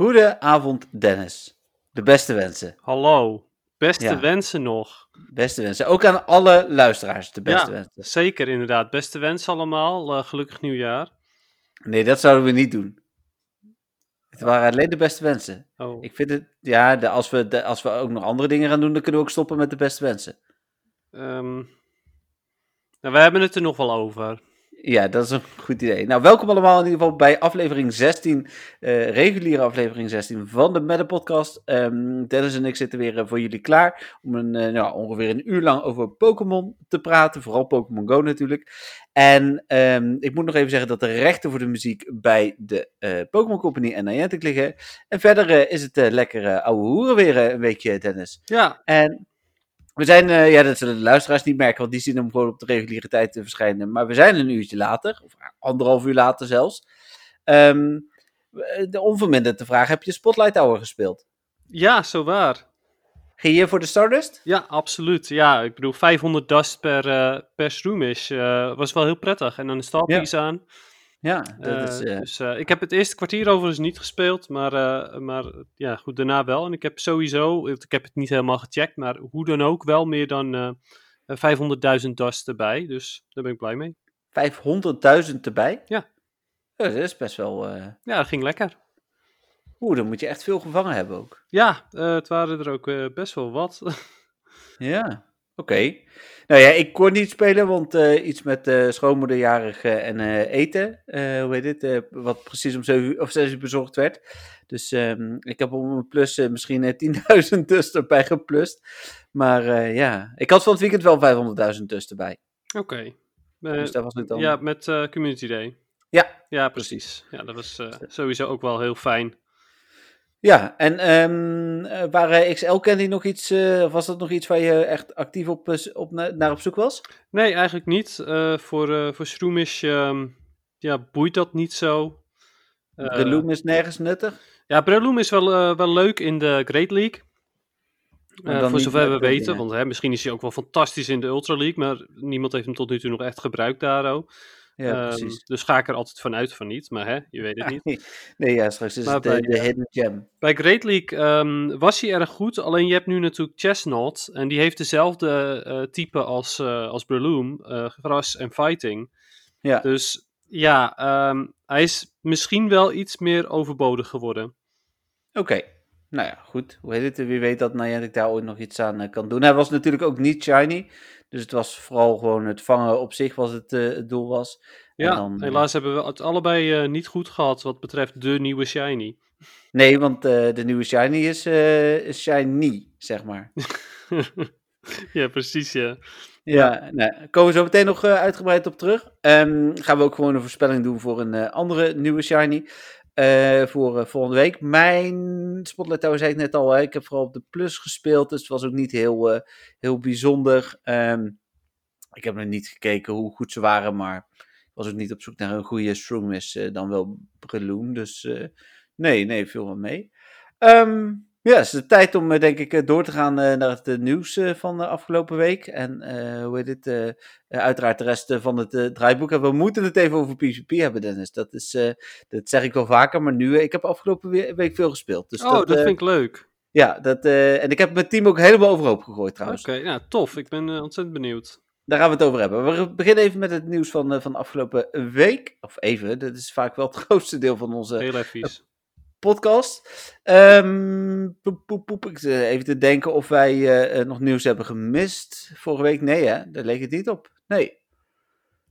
Goedenavond, Dennis. De beste wensen. Hallo. Beste Ja. wensen nog. Beste wensen. Ook aan alle luisteraars de beste Ja. wensen. Zeker, inderdaad. Beste wensen allemaal. Eh, gelukkig nieuwjaar. Nee, dat zouden we niet doen. Het waren alleen de beste wensen. Oh. Ik vind het, ja, de, als, we, de, als we ook nog andere dingen gaan doen, dan kunnen we ook stoppen met de beste wensen. ehm, nou, we hebben het er nog wel over. Ja, dat is een goed idee. Nou, welkom allemaal in ieder geval bij aflevering 16, eh, reguliere aflevering 16 van de Meta Podcast. Ehm, Dennis en ik zitten weer eh, voor jullie klaar om een, eh, nou, ongeveer een uur lang over Pokémon te praten. Vooral Pokémon Go natuurlijk. En ehm, ik moet nog even zeggen dat de rechten voor de muziek bij de Pokémon Company en Niantic liggen. En verder is het lekker ouwe hoeren weer een weekje, Dennis. Ja, En we zijn, eh, ja, dat zullen de luisteraars niet merken, want die zien hem gewoon op de reguliere tijd te verschijnen. Maar we zijn een uurtje later, of anderhalf uur later zelfs. Ehm, de onverminderde vraag, heb je Spotlight Hour gespeeld? ja, zo waar. Ging je voor de Stardust? Ja, absoluut. Ja, ik bedoel, 500 dust per, eh per eh, was wel heel prettig. En dan de Starpiece aan. Ja, dat Eh, is... eh, Dus eh, ik heb het eerste kwartier overigens niet gespeeld, maar, maar ja, goed, daarna wel. En ik heb sowieso, ik heb het niet helemaal gecheckt, maar hoe dan ook wel meer dan eh 500.000 dust erbij. Dus daar ben ik blij mee. 500.000 erbij? Ja. Dat is best wel... Ja, dat ging lekker. Oeh, dan moet je echt veel gevangen hebben ook. Ja, het waren er ook best wel wat. Ja, oké. Nou ja, ik kon niet spelen, want eh, iets met eh schoonmoederjarig eh, en eten, hoe heet het, wat precies om 7 uur, of 6 uur bezorgd werd. Dus ehm, ik heb op mijn plus misschien eh, 10.000 dus erbij geplust. Maar ja, ik had van het weekend wel 500.000 dus erbij. Oké. Dus dat was het dan. ja, met Community Day. Ja, Ja, precies. Ja, dat was sowieso ook wel heel fijn. Ja, en eh, waren XL Candy nog iets, eh, was dat nog iets waar je echt actief op, eh, op, na- naar op zoek was? Nee, eigenlijk niet. Eh, voor, eh voor Shroomish ehm, ja, boeit dat niet zo. Breloom is nergens nuttig. Ja, Breloom is wel, wel leuk in de Great League. Voor zover we weten, dingen. want hè, misschien is hij ook wel fantastisch in de Ultra League, maar niemand heeft hem tot nu toe nog echt gebruikt daar ook. Ja, Ehm, dus ga ik er altijd vanuit van niet, maar hè, je weet het niet. Nee, ja, straks is Maar het de, bij, de eh, hidden gem. Bij Great League ehm, was hij erg goed, alleen je hebt nu natuurlijk Chestnut en die heeft dezelfde eh, type als, eh als Breloom, eh, gras en fighting. Ja. Dus ja, ehm, hij is misschien wel iets meer overbodig geworden. Oké, nou ja, goed. Hoe heet het? Wie weet dat Niantic daar ooit nog iets aan eh, kan doen. Hij was natuurlijk ook niet shiny. Dus het was vooral gewoon het vangen op zich was het, eh, het doel was. Ja, dan, eh, helaas hebben we het allebei niet goed gehad wat betreft de nieuwe Shiny. Nee, want de nieuwe shiny is, shiny, zeg maar. ja, precies, ja. Ja, nou, komen we zo meteen nog uitgebreid op terug. Ehm, gaan we ook gewoon een voorspelling doen voor een andere nieuwe shiny. Eh, voor eh, volgende week. Mijn Spotlight Tower zei ik net al, ik heb vooral op de plus gespeeld, dus het was ook niet heel, eh, heel bijzonder. Ehm, ik heb nog niet gekeken hoe goed ze waren, maar ik was ook niet op zoek naar een goede Shroomish, eh dan wel Breloom. Dus nee, nee, viel wel mee. Ehm, ja, het is de tijd om eh, denk ik eh, door te gaan eh, naar het nieuws van de afgelopen week. En hoe heet het? eh, uiteraard de rest van het draaiboek. En we moeten het even over PvP hebben, Dennis. Dat, is, dat zeg ik wel vaker, maar nu, ik heb afgelopen we- week veel gespeeld. Dus oh, dat, vind ik leuk. Ja, dat, en ik heb mijn team ook helemaal overhoop gegooid trouwens. Oké, nou tof. Ik ben ontzettend benieuwd. Daar gaan we het over hebben. We beginnen even met het nieuws van, van de afgelopen week. Of even, dat is vaak wel het grootste deel van onze Heel even vies. Podcast. Ehm, poep, poep, poep. Ik zit even te denken of wij eh, eh, nog nieuws hebben gemist vorige week. Nee, hè? Daar leek het niet op. Nee.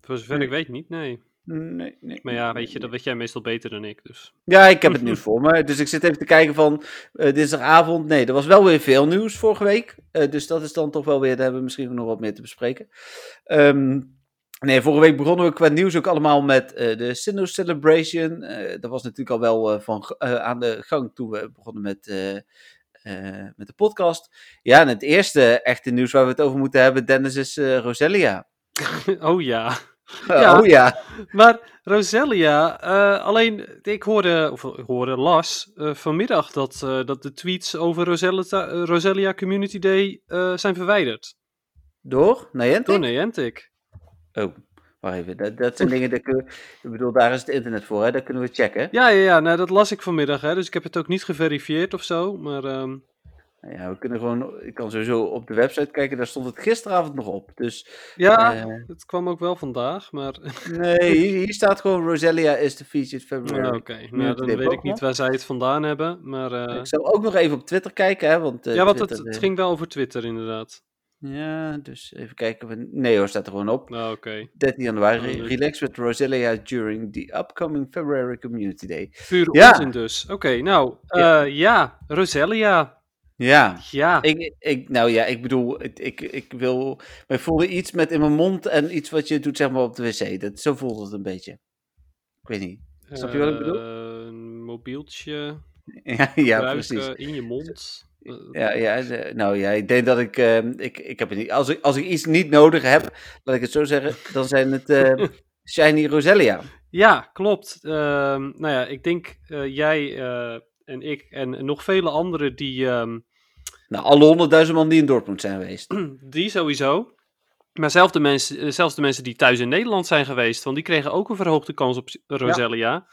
Voor zover ik weet niet, nee. Nee, nee. Maar ja, weet je, dat weet jij meestal beter dan ik, dus. Ja, ik heb het nieuws voor me. Dus ik zit even te kijken van eh, dinsdagavond. Nee, er was wel weer veel nieuws vorige week. Dus dat is dan toch wel weer, daar hebben we misschien nog wat meer te bespreken. Ehm, nee, vorige week begonnen we qua nieuws ook allemaal met eh, de Sinnoh Celebration. Eh, dat was natuurlijk al wel eh, van, aan de gang toen we begonnen met, met de podcast. Ja, en het eerste echte nieuws waar we het over moeten hebben, Dennis, is Roselia. oh ja. Ja. Oh ja. Maar Roselia, alleen ik hoorde, of ik hoorde, las vanmiddag dat, dat de tweets over Roselia, Roselia Community Day zijn verwijderd. Door? Niantic? Door Niantic. Oh. Wacht even, dat, dat zijn dingen, dat kunnen, ik bedoel, daar is het internet voor, hè? dat kunnen we checken. Ja, ja, ja nou, dat las ik vanmiddag, hè, dus ik heb het ook niet geverifieerd of zo. Maar ehm, Nou Ja, we kunnen gewoon, ik kan sowieso op de website kijken, daar stond het gisteravond nog op. Dus ja, eh, het kwam ook wel vandaag. Maar nee, hier, hier staat gewoon Roselia is the featured February. oké. Nou, Community dan weet ik niet waar zij het vandaan hebben. Maar eh, Ik zal ook nog even op Twitter kijken, hè, want... eh, ja, want het, Twitter, het eh, ging wel over Twitter inderdaad. Ja, dus even kijken. Nee hoor, staat er gewoon op. Nou, oké. 13 januari. Oh, Relax with Roselia during the upcoming February Community Day. Pure Ja. onzin dus. Oké, nou, Ja. ja. ja, Roselia. Ja, Ja, ik, ik, nou ja, ik bedoel, ik, ik, ik wil... Ik voelde iets met in mijn mond en iets wat je doet zeg maar op de wc. Dat, zo voelde het een beetje. Ik weet niet. snap je wat ik bedoel? eh, Een mobieltje Ja, precies. in je mond. Eh, Ja, ja, nou ja, ik denk dat ik, ehm, ik, ik heb het niet, als ik, als ik iets niet nodig heb, laat ik het zo zeggen, dan zijn het eh, Shiny Roselia. Ja, klopt. Ehm, nou ja, ik denk eh, jij eh, en ik en nog vele anderen die, Nou, alle honderdduizend man die in Dortmund zijn geweest. die sowieso. Maar zelfs de, mensen, zelfs de mensen die thuis in Nederland zijn geweest, want die kregen ook een verhoogde kans op Roselia.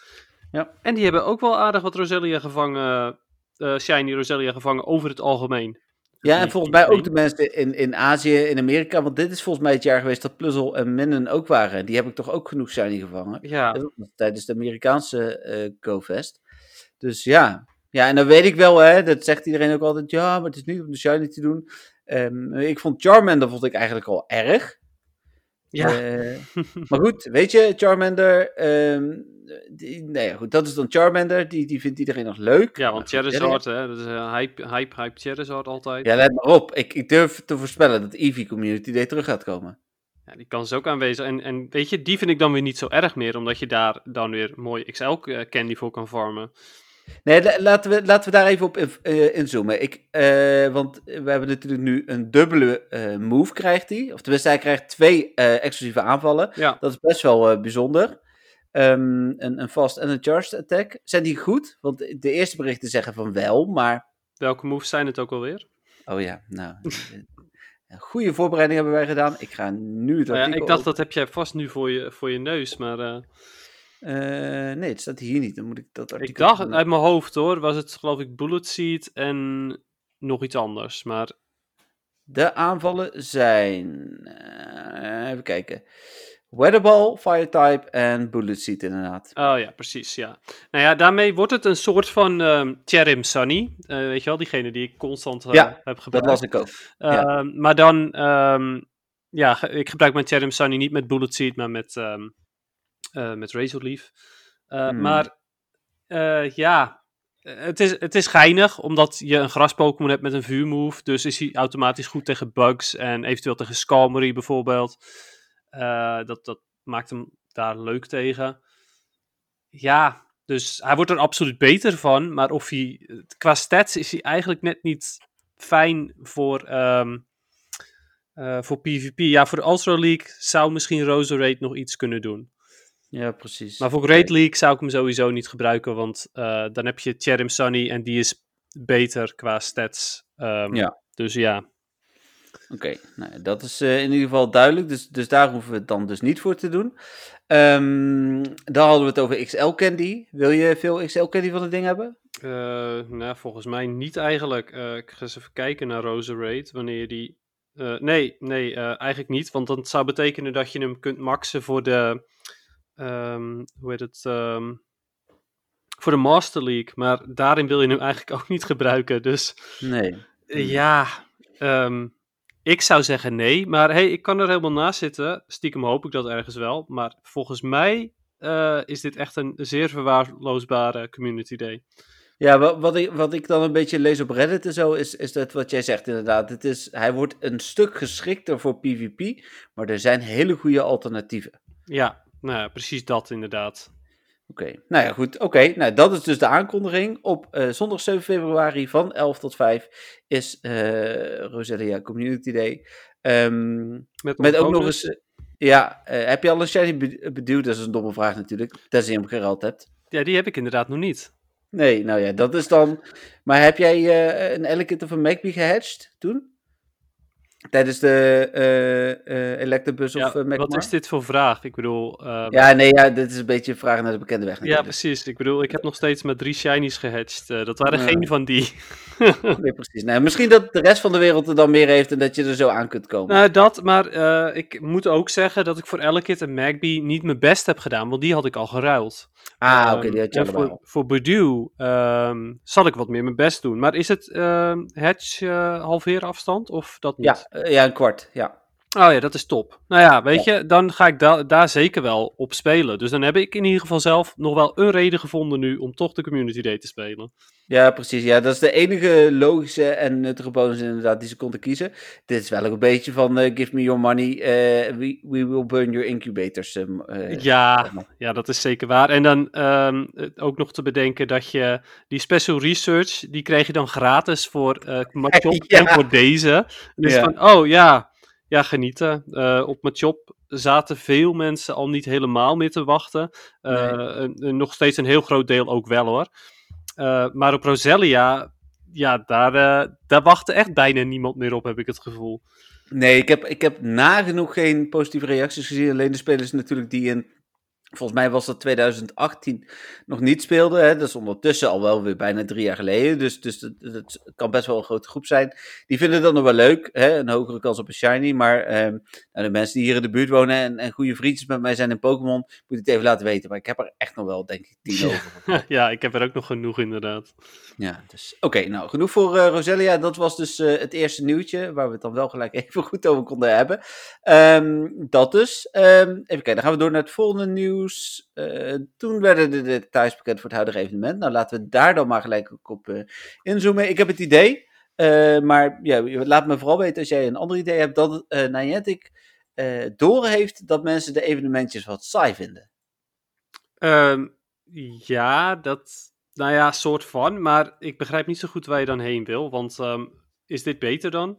Ja. En die hebben ook wel aardig wat Roselia gevangen, eh, Shiny Roselia gevangen over het algemeen. Ja, en Niet volgens mij ook de mensen in, in Azië, in Amerika, want dit is volgens mij het jaar geweest dat Puzzle en Minnen ook waren. Die heb ik toch ook genoeg Shiny gevangen. Ja, tijdens de Amerikaanse eh GoFest. Dus ja. ja, en dan weet ik wel, hè, dat zegt iedereen ook altijd, ja, maar het is niet om de Shiny te doen. Ehm, ik vond Charmander vond ik eigenlijk al erg. Ja. Eh, maar goed, weet je, Charmander, ehm, die, nee, goed, dat is dan Charmander, die, die vindt iedereen nog leuk. ja, want Charizard, hè, dat is eh, hype, hype, hype Charizard altijd. Ja, let maar op, ik, ik durf te voorspellen dat Eevee Community Day terug gaat komen. Ja, die kans is ook aanwezig. En, en weet je, die vind ik dan weer niet zo erg meer, omdat je daar dan weer mooi XL-candy voor kan farmen. Nee, la- laten we, laten we daar even op in- eh, inzoomen. Ik, eh, want we hebben natuurlijk nu een dubbele eh, move, krijgt hij. Of tenminste, hij krijgt twee exclusieve aanvallen. Ja, Dat is best wel bijzonder. Ehm, een, een fast en een charged attack. Zijn die goed? Want de eerste berichten zeggen van wel, maar... welke moves zijn het ook alweer? Oh ja, nou... een goede voorbereiding hebben wij gedaan. Ik ga nu het Nou ja, ik dacht, dat heb jij vast nu voor je, voor je neus, maar eh, nee, het staat hier niet. Dan moet ik dat artikel... ik dacht uit mijn hoofd hoor, was het geloof ik Bullet Seed en nog iets anders. Maar De aanvallen zijn. eh, even kijken. Weatherball, Fire-type en Bullet Seed, inderdaad. Oh ja, precies, ja. Nou ja, daarmee wordt het een soort van ehm Cherim Sunny. Eh, weet je wel, diegene die ik constant Ja, heb Dat gebruikt. las ik ook. ja. Ehm, Maar dan, ehm, ja, ik gebruik mijn Cherim Sunny niet met Bullet Seed, maar met, eh, met Razor Leaf. Eh, Hmm. Maar eh, ja, het is, het is geinig, omdat je een gras-Pokémon hebt met een vuurmove. Dus is hij automatisch goed tegen bugs en eventueel tegen Skarmory bijvoorbeeld. Dat, dat maakt hem daar leuk tegen. Ja, dus hij wordt er absoluut beter van. Maar of hij, qua stats is hij eigenlijk net niet fijn voor, ehm, eh, voor PvP. Ja, voor de Ultra League zou misschien Roserade nog iets kunnen doen. Ja, precies. Maar voor Great League zou ik hem sowieso niet gebruiken, want eh, dan heb je Cherim Sunny en die is beter qua stats. Ehm, Ja. Dus ja, Oké, nou, dat is eh, in ieder geval duidelijk. Dus, dus daar hoeven we het dan dus niet voor te doen. Ehm, dan hadden we het over XL Candy. Wil je veel XL Candy van het ding hebben? Eh, nou, volgens mij niet eigenlijk. Ik ga eens even kijken naar Roserade, wanneer je die... nee, nee, eigenlijk niet, want dat zou betekenen dat je hem kunt maxen voor de... ehm, hoe heet het? ehm, voor de Master League, maar daarin wil je hem eigenlijk ook niet gebruiken, dus... Nee. Eh, Ja, ehm, ik zou zeggen nee, maar hey, ik kan er helemaal naast zitten. Stiekem hoop ik dat ergens wel, maar volgens mij eh, is dit echt een zeer verwaarloosbare community day. Ja, wat, wat, ik, wat ik dan een beetje lees op Reddit en zo, is, is dat wat jij zegt inderdaad. Het is, hij wordt een stuk geschikter voor PvP, maar er zijn hele goede alternatieven. Ja, nou precies dat inderdaad. Oké, nou ja, goed. Oké, nou dat is dus de aankondiging. Op eh, zondag 7 februari van 11 tot 5 is eh Roselia Community Day. Ehm, Met, ook nog eens... eh, ja, heb je al een shiny be- beduwd? Dat is een domme vraag natuurlijk, tenzij je hem gerald hebt. Ja, die heb ik inderdaad nog niet. Nee, nou ja, dat is dan... Maar heb jij een Ellicott of een Magpie gehatcht toen? Tijdens de Ja, of uh, wat is dit voor vraag? Ik bedoel... ehm, Ja, nee, ja, dit is een beetje een vraag naar de bekende weg ja, precies. Ik bedoel, ik heb nog steeds met drie shinies eh, dat waren geen van die. Nee, precies. Nee, misschien dat de rest van de wereld er dan meer heeft en dat je er zo aan kunt komen. Nou, dat, maar eh, ik moet ook zeggen dat ik voor Elekid en Magby niet mijn best heb gedaan, want die had ik al geruild. ah, oké, Ehm, die had je allemaal. voor, voor Bedew ehm, zal ik wat meer mijn best doen. Maar is het ehm hedge eh halveren afstand of dat niet? Ja, eh, ja, een kwart, ja. Oh ja, dat is top. Nou ja, weet je, dan ga ik da daar zeker wel op spelen. Dus dan heb ik in ieder geval zelf nog wel een reden gevonden nu om toch de Community Day te spelen. Ja, precies. Ja, dat is de enige logische en nuttige bonus inderdaad die ze konden kiezen. Dit is wel ook een beetje van eh, give me your money, eh, we, we will burn your incubators. ehm, eh, Ja, ja, dat is zeker waar. En dan ehm, ook nog te bedenken dat je die special research, die kreeg je dan gratis voor Machop Ja. en voor deze. Dus Ja. van, oh ja, ja, genieten. Eh, op Machop zaten veel mensen al niet helemaal meer te wachten. Eh, nog steeds een heel groot deel ook wel hoor. Eh, maar op Roselia, ja, daar, daar wachtte echt bijna niemand meer op, heb ik het gevoel. Nee, ik heb, ik heb nagenoeg geen positieve reacties gezien. Alleen de spelers natuurlijk die in, volgens mij was dat 2018, nog niet speelden. Hè? Dat is ondertussen al wel weer bijna drie jaar geleden. Dus, dus het, het kan best wel een grote groep zijn. Die vinden dat nog wel leuk. Hè? Een hogere kans op een shiny. Maar ehm, nou, de mensen die hier in de buurt wonen en, en goede vriendjes met mij zijn in Pokémon, moet ik het even laten weten. Maar ik heb er echt nog wel, denk ik, tien over. ja, ik heb er ook nog genoeg inderdaad. Ja, dus oké, nou genoeg voor eh, Roselia. Dat was dus eh, het eerste nieuwtje, waar we het dan wel gelijk even goed over konden hebben. Ehm, dat dus. Ehm, even kijken, dan gaan we door naar het volgende nieuws. Eh, toen werden de details bekend voor het huidige evenement. Nou, laten we daar dan maar gelijk ook op eh, inzoomen. Ik heb het idee, eh, maar ja, laat me vooral weten als jij een ander idee hebt, dat uh, Niantic door heeft dat mensen de evenementjes wat saai vinden. Ehm, ja, dat. Nou ja, soort van. Maar ik begrijp niet zo goed waar je dan heen wil. Want ehm, is dit beter dan?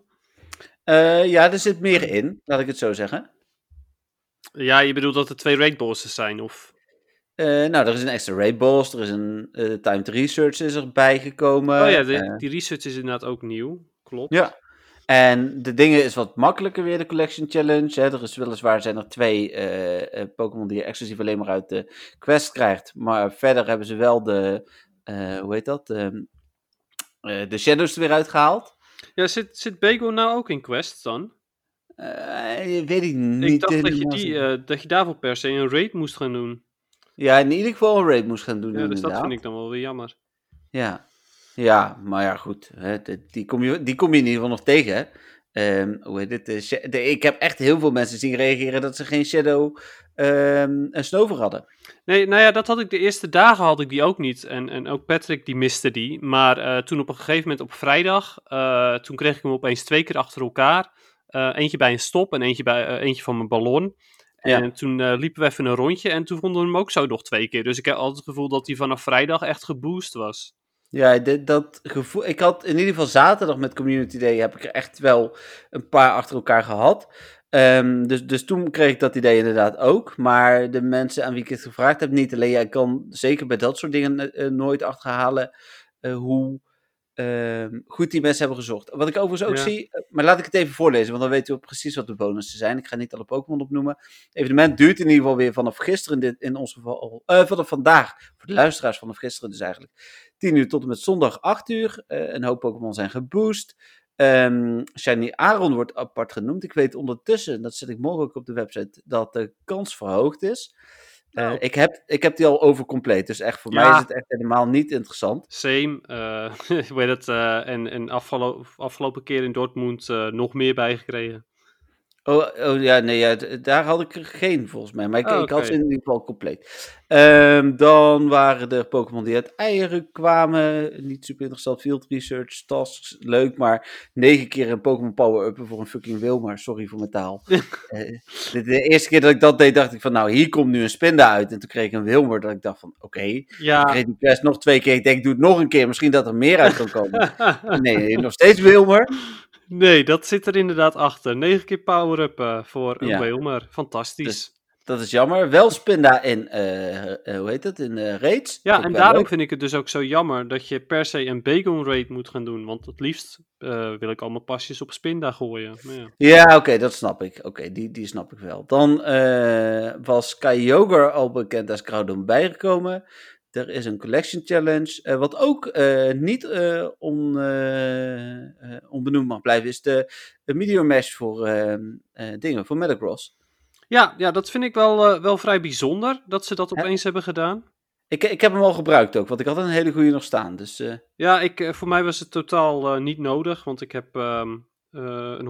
Ja, er zit meer in, laat ik het zo zeggen. Ja, je bedoelt dat er twee raid bosses zijn, of? Uh, nou, er is een extra raid boss, er is een uh, timed research is erbij gekomen. Oh ja, de, die research is inderdaad ook nieuw, klopt. Ja, en de dingen is wat makkelijker weer, de Collection Challenge. Hè. Er is weliswaar zijn er twee Pokémon die je exclusief alleen maar uit de quest krijgt. Maar verder hebben ze wel de, hoe heet dat, de, de Shadows er weer uitgehaald. Ja, zit, zit Bego nou ook in quest dan? Uh, weet ik niet. Ik dacht dat je, die, uh, dat je daarvoor per se een raid moest gaan doen. Ja, in ieder geval een raid moest gaan doen. Ja, dus inderdaad. dat vind ik dan wel weer jammer. Ja, ja maar ja, goed. Hè, die, kom je, die kom je in ieder geval nog tegen. Hè? Um, hoe heet het? De, ik heb echt heel veel mensen zien reageren dat ze geen Shadow um, en Snover hadden. Nee, nou ja, dat had ik de eerste dagen had ik die ook niet. En, en ook Patrick die miste die. Maar uh, toen op een gegeven moment op vrijdag, uh, toen kreeg ik hem opeens twee keer achter elkaar. Uh, eentje bij een stop en eentje, bij, uh, eentje van mijn ballon. En ja. toen uh, liepen we even een rondje en toen vonden we hem ook zo nog twee keer. Dus ik heb altijd het gevoel dat hij vanaf vrijdag echt geboost was. Ja, dit, dat gevoel. Ik had in ieder geval zaterdag met Community Day heb ik er echt wel een paar achter elkaar gehad. Um, dus, dus toen kreeg ik dat idee inderdaad ook. Maar de mensen aan wie ik het gevraagd heb, niet alleen. Jij kan zeker bij dat soort dingen uh, nooit achterhalen uh, hoe uh, goed die mensen hebben gezocht. Wat ik overigens ook ja. zie, maar laat ik het even voorlezen, want dan weten we precies wat de bonussen zijn. Ik ga niet alle Pokémon opnoemen. Het evenement duurt in ieder geval weer vanaf gisteren, dit, in ons geval, uh, vanaf vandaag, voor de luisteraars vanaf gisteren dus eigenlijk. 10 uur tot en met zondag 8 uur. Uh, een hoop Pokémon zijn geboost. Um, Shiny Aaron wordt apart genoemd. Ik weet ondertussen, dat zet ik morgen ook op de website, dat de kans verhoogd is. Uh, oh. ik, heb, ik heb die al over compleet, dus echt voor ja. mij is het echt helemaal niet interessant. Same, uh, hoe heet het, uh, en, en afgelopen, afgelopen keer in Dortmund nog meer bijgekregen. Oh, oh ja, nee, ja, daar had ik er geen volgens mij, maar ik, oh, ik had ze in ieder geval compleet. Um, dan waren er Pokémon die uit eieren kwamen, niet super interessant, field research, tasks, leuk, maar negen keer een Pokémon power-up voor een fucking Wilmar, sorry voor mijn taal. uh, de, de, eerste keer dat ik dat deed, dacht ik van, nou, hier komt nu een Spinda uit, en toen kreeg ik een Wilmer, dat ik dacht van, oké, okay. ja. ik kreeg die quest nog twee keer, ik denk, doe het nog een keer, misschien dat er meer uit kan komen. nee, nog steeds Wilmer. Nee, dat zit er inderdaad achter. 9 keer power-up uh, voor een ja. Wilmer. Fantastisch. Dus, Dat is jammer. Wel Spinda in, eh, eh, hoe heet het, in uh, raids. Ja, en daarom leuk. vind ik het dus ook zo jammer dat je per se een Bacon raid moet gaan doen. Want het liefst eh, wil ik allemaal pasjes op Spinda gooien. Maar ja. Ja, oké, dat snap ik. Oké, die, die snap ik wel. Dan eh, was Kyogre al bekend als Groudon bijgekomen. Er is een Collection Challenge. eh, wat ook eh, niet eh, on, onbenoemd mag blijven, is de, Meteor Mash voor eh, eh, dingen, voor Metagross. Ja, ja, dat vind ik wel, wel vrij bijzonder dat ze dat Ja. opeens hebben gedaan. Ik, ik heb hem al gebruikt ook, want ik had een hele goede nog staan. Dus Ja, ik, voor mij was het totaal niet nodig, want ik heb ehm, eh, een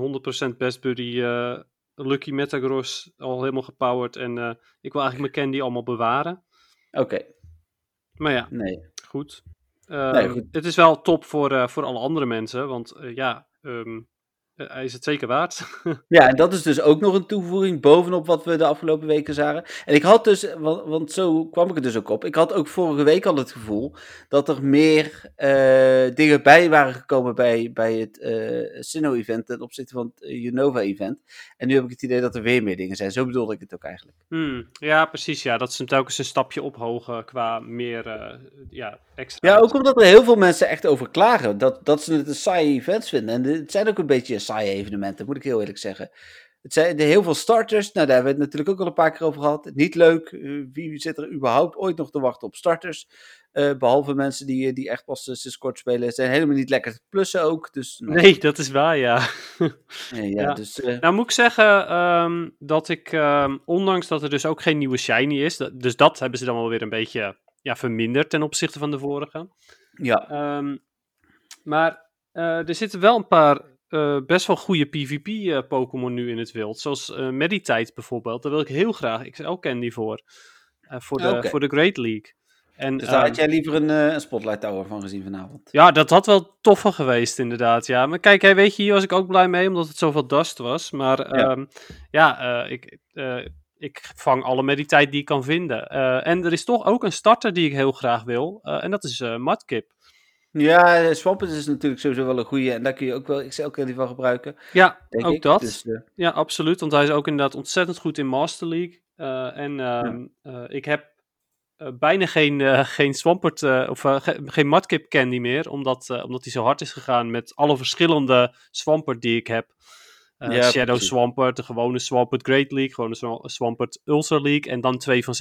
100% Best Buddy Lucky Metagross al helemaal gepowered. En ik wil eigenlijk mijn candy allemaal bewaren. oké, Maar ja, nee. goed. Ehm, Nee, goed. Het is wel top voor, eh, voor alle andere mensen, want eh, ja, ehm, eh, hij is het zeker waard. Ja, en dat is dus ook nog een toevoeging bovenop wat we de afgelopen weken zagen. En ik had dus, want, want zo kwam ik er dus ook op. Ik had ook vorige week al het gevoel dat er meer eh, dingen bij waren gekomen bij, bij het eh Sinnoh-event ten opzichte van het eh, Unova-event. En nu heb ik het idee dat er weer meer dingen zijn. Zo bedoelde ik het ook eigenlijk. Hmm, ja, precies. Ja, dat ze hem telkens een stapje ophogen qua meer eh, ja, extra. Ja, ook omdat er heel veel mensen echt over klagen. Dat, dat ze het een saaie events vinden. En het zijn ook een beetje saaie evenementen, moet ik heel eerlijk zeggen. Het zijn heel veel starters. Nou, daar hebben we het natuurlijk ook al een paar keer over gehad. Niet leuk. Eh, Wie zit er überhaupt ooit nog te wachten op starters? Eh, behalve mensen die, die echt pas sinds kort spelen. zijn helemaal niet lekker te plussen ook. Dus, nou, Nee, dat is waar, ja. nee, ja, ja. Dus, eh, Nou moet ik zeggen um, dat ik, um, ondanks dat er dus ook geen nieuwe shiny is, dat, dus dat hebben ze dan wel weer een beetje ja, verminderd ten opzichte van de vorige. ja. Um, maar uh, er zitten wel een paar uh, best wel goede PvP-Pokémon nu in het wild. Zoals uh, Meditite bijvoorbeeld. Daar wil ik heel graag XL Candy voor. Uh, voor, de, okay. voor de Great League. En, dus daar had jij liever een, een Spotlight Tower van gezien vanavond? Ja, dat had wel toffer geweest inderdaad, ja. Maar kijk, hey, weet je, hier was ik ook blij mee, omdat het zoveel dust was. Maar ja, um, ja uh, ik, ik vang alle mediteit die ik kan vinden. Uh, en er is toch ook een starter die ik heel graag wil. Uh, en dat is uh, Mudkip. Ja, Swampert is natuurlijk sowieso wel een goede. En daar kun je ook wel XL Candy van gebruiken. Ja, ook ik. dat. Dus, uh... Ja, absoluut. Want hij is ook inderdaad ontzettend goed in Master League. Uh, en ja. uh, ik heb bijna geen, geen Swampert of ge geen Mudkip Candy meer. Omdat, omdat hij zo hard is gegaan met alle verschillende Swampert die ik heb. Uh, ja, Shadow precies. Swampert, de gewone Swampert Great League, gewone Swampert Ultra League. En dan twee van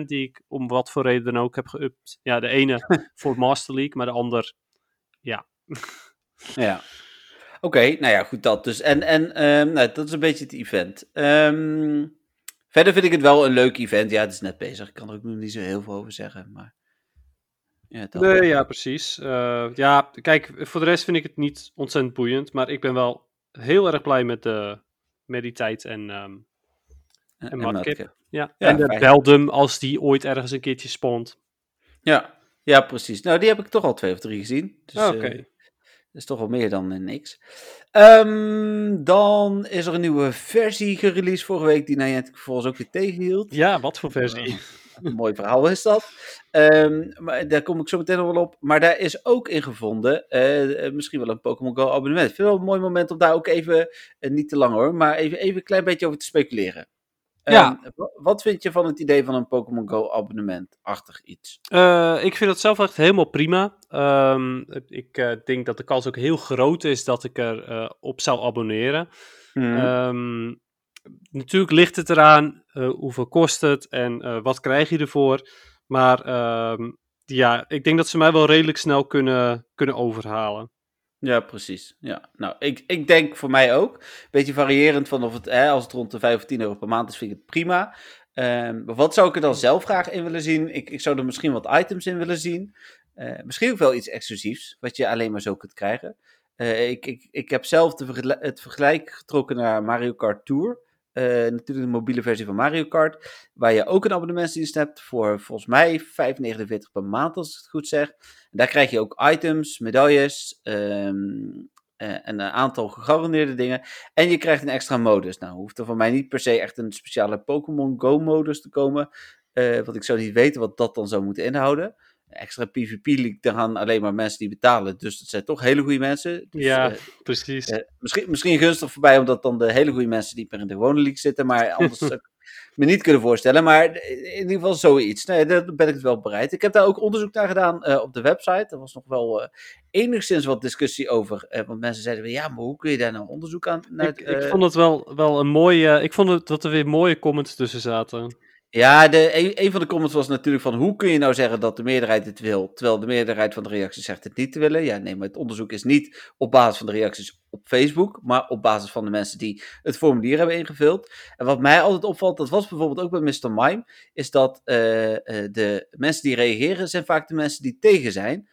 97% die ik om wat voor reden dan ook heb geüpt. Ja, de ene voor Master League, maar de ander, ja. ja. Oké, okay, nou ja, goed dat dus. En, en um, nou, dat is een beetje het event. Um, verder vind ik het wel een leuk event. Ja, het is net bezig. Ik kan er ook nog niet zo heel veel over zeggen, maar... Ja, nee, ja, precies. Uh, ja, kijk, voor de rest vind ik het niet ontzettend boeiend, maar ik ben wel heel erg blij met de Mediteit en, um, en, en. Ja. ja, en de. Beldum als die ooit ergens een keertje spont. Ja. ja, precies. Nou, die heb ik toch al twee of drie gezien. Dus, oh, Oké. Okay. Uh, dat is toch wel meer dan uh, niks. Um, dan is er een nieuwe versie gereleased vorige week, die Niantic volgens ook weer tegenhield. Ja, wat voor versie? Een mooi verhaal is dat. Um, maar daar kom ik zo meteen nog wel op. Maar daar is ook in gevonden, uh, misschien wel een Pokémon Go abonnement. Ik vind het wel een mooi moment om daar ook even, uh, niet te lang hoor, maar even, even een klein beetje over te speculeren. Ja. Um, wat vind je van het idee van een Pokémon Go abonnement-achtig iets? Uh, ik vind dat zelf echt helemaal prima. Um, ik uh, denk dat de kans ook heel groot is dat ik er uh, op zou abonneren. Mhm. Natuurlijk ligt het eraan hoeveel kost het en wat krijg je ervoor. Maar ja, ik denk dat ze mij wel redelijk snel kunnen, kunnen overhalen. Ja, precies. Ja. Nou, ik, ik denk voor mij ook. Beetje variërend van of het, hè, als het rond de 5 of 10 euro per maand is, vind ik het prima. Um, wat zou ik er dan zelf graag in willen zien? Ik, ik zou er misschien wat items in willen zien. Uh, misschien ook wel iets exclusiefs, wat je alleen maar zo kunt krijgen. Ik, ik, ik heb zelf het vergelijk getrokken naar Mario Kart Tour. Uh, natuurlijk de mobiele versie van Mario Kart. Waar je ook een abonnementsdienst hebt voor volgens mij 5,49 per maand, als ik het goed zeg. En daar krijg je ook items, medailles um, uh, en een aantal gegarandeerde dingen. En je krijgt een extra modus. Nou, hoeft er van mij niet per se echt een speciale Pokémon Go modus te komen. Uh, want ik zou niet weten wat dat dan zou moeten inhouden. Extra PvP League, daar gaan alleen maar mensen die betalen. Dus dat zijn toch hele goede mensen. Dus, ja, uh, precies. Uh, misschien, misschien gunstig voorbij, omdat dan de hele goede mensen niet meer in de gewone league zitten. Maar anders me niet kunnen voorstellen. Maar in ieder geval zoiets. Nee, daar ben ik het wel bereid. Ik heb daar ook onderzoek naar gedaan uh, op de website. Er was nog wel enigszins wat discussie over. Want mensen zeiden, ja, maar hoe kun je daar nou onderzoek aan... Naar, ik, ik vond het wel, wel een mooie... ik vond het, dat er weer mooie comments tussen zaten. Ja, de, een, van de comments was natuurlijk van hoe kun je nou zeggen dat de meerderheid het wil, terwijl de meerderheid van de reacties zegt het niet te willen. Ja, nee, maar het onderzoek is niet op basis van de reacties op Facebook, maar op basis van de mensen die het formulier hebben ingevuld. En wat mij altijd opvalt, dat was bijvoorbeeld ook bij Mr. Mime, is dat uh, de mensen die reageren zijn vaak de mensen die tegen zijn.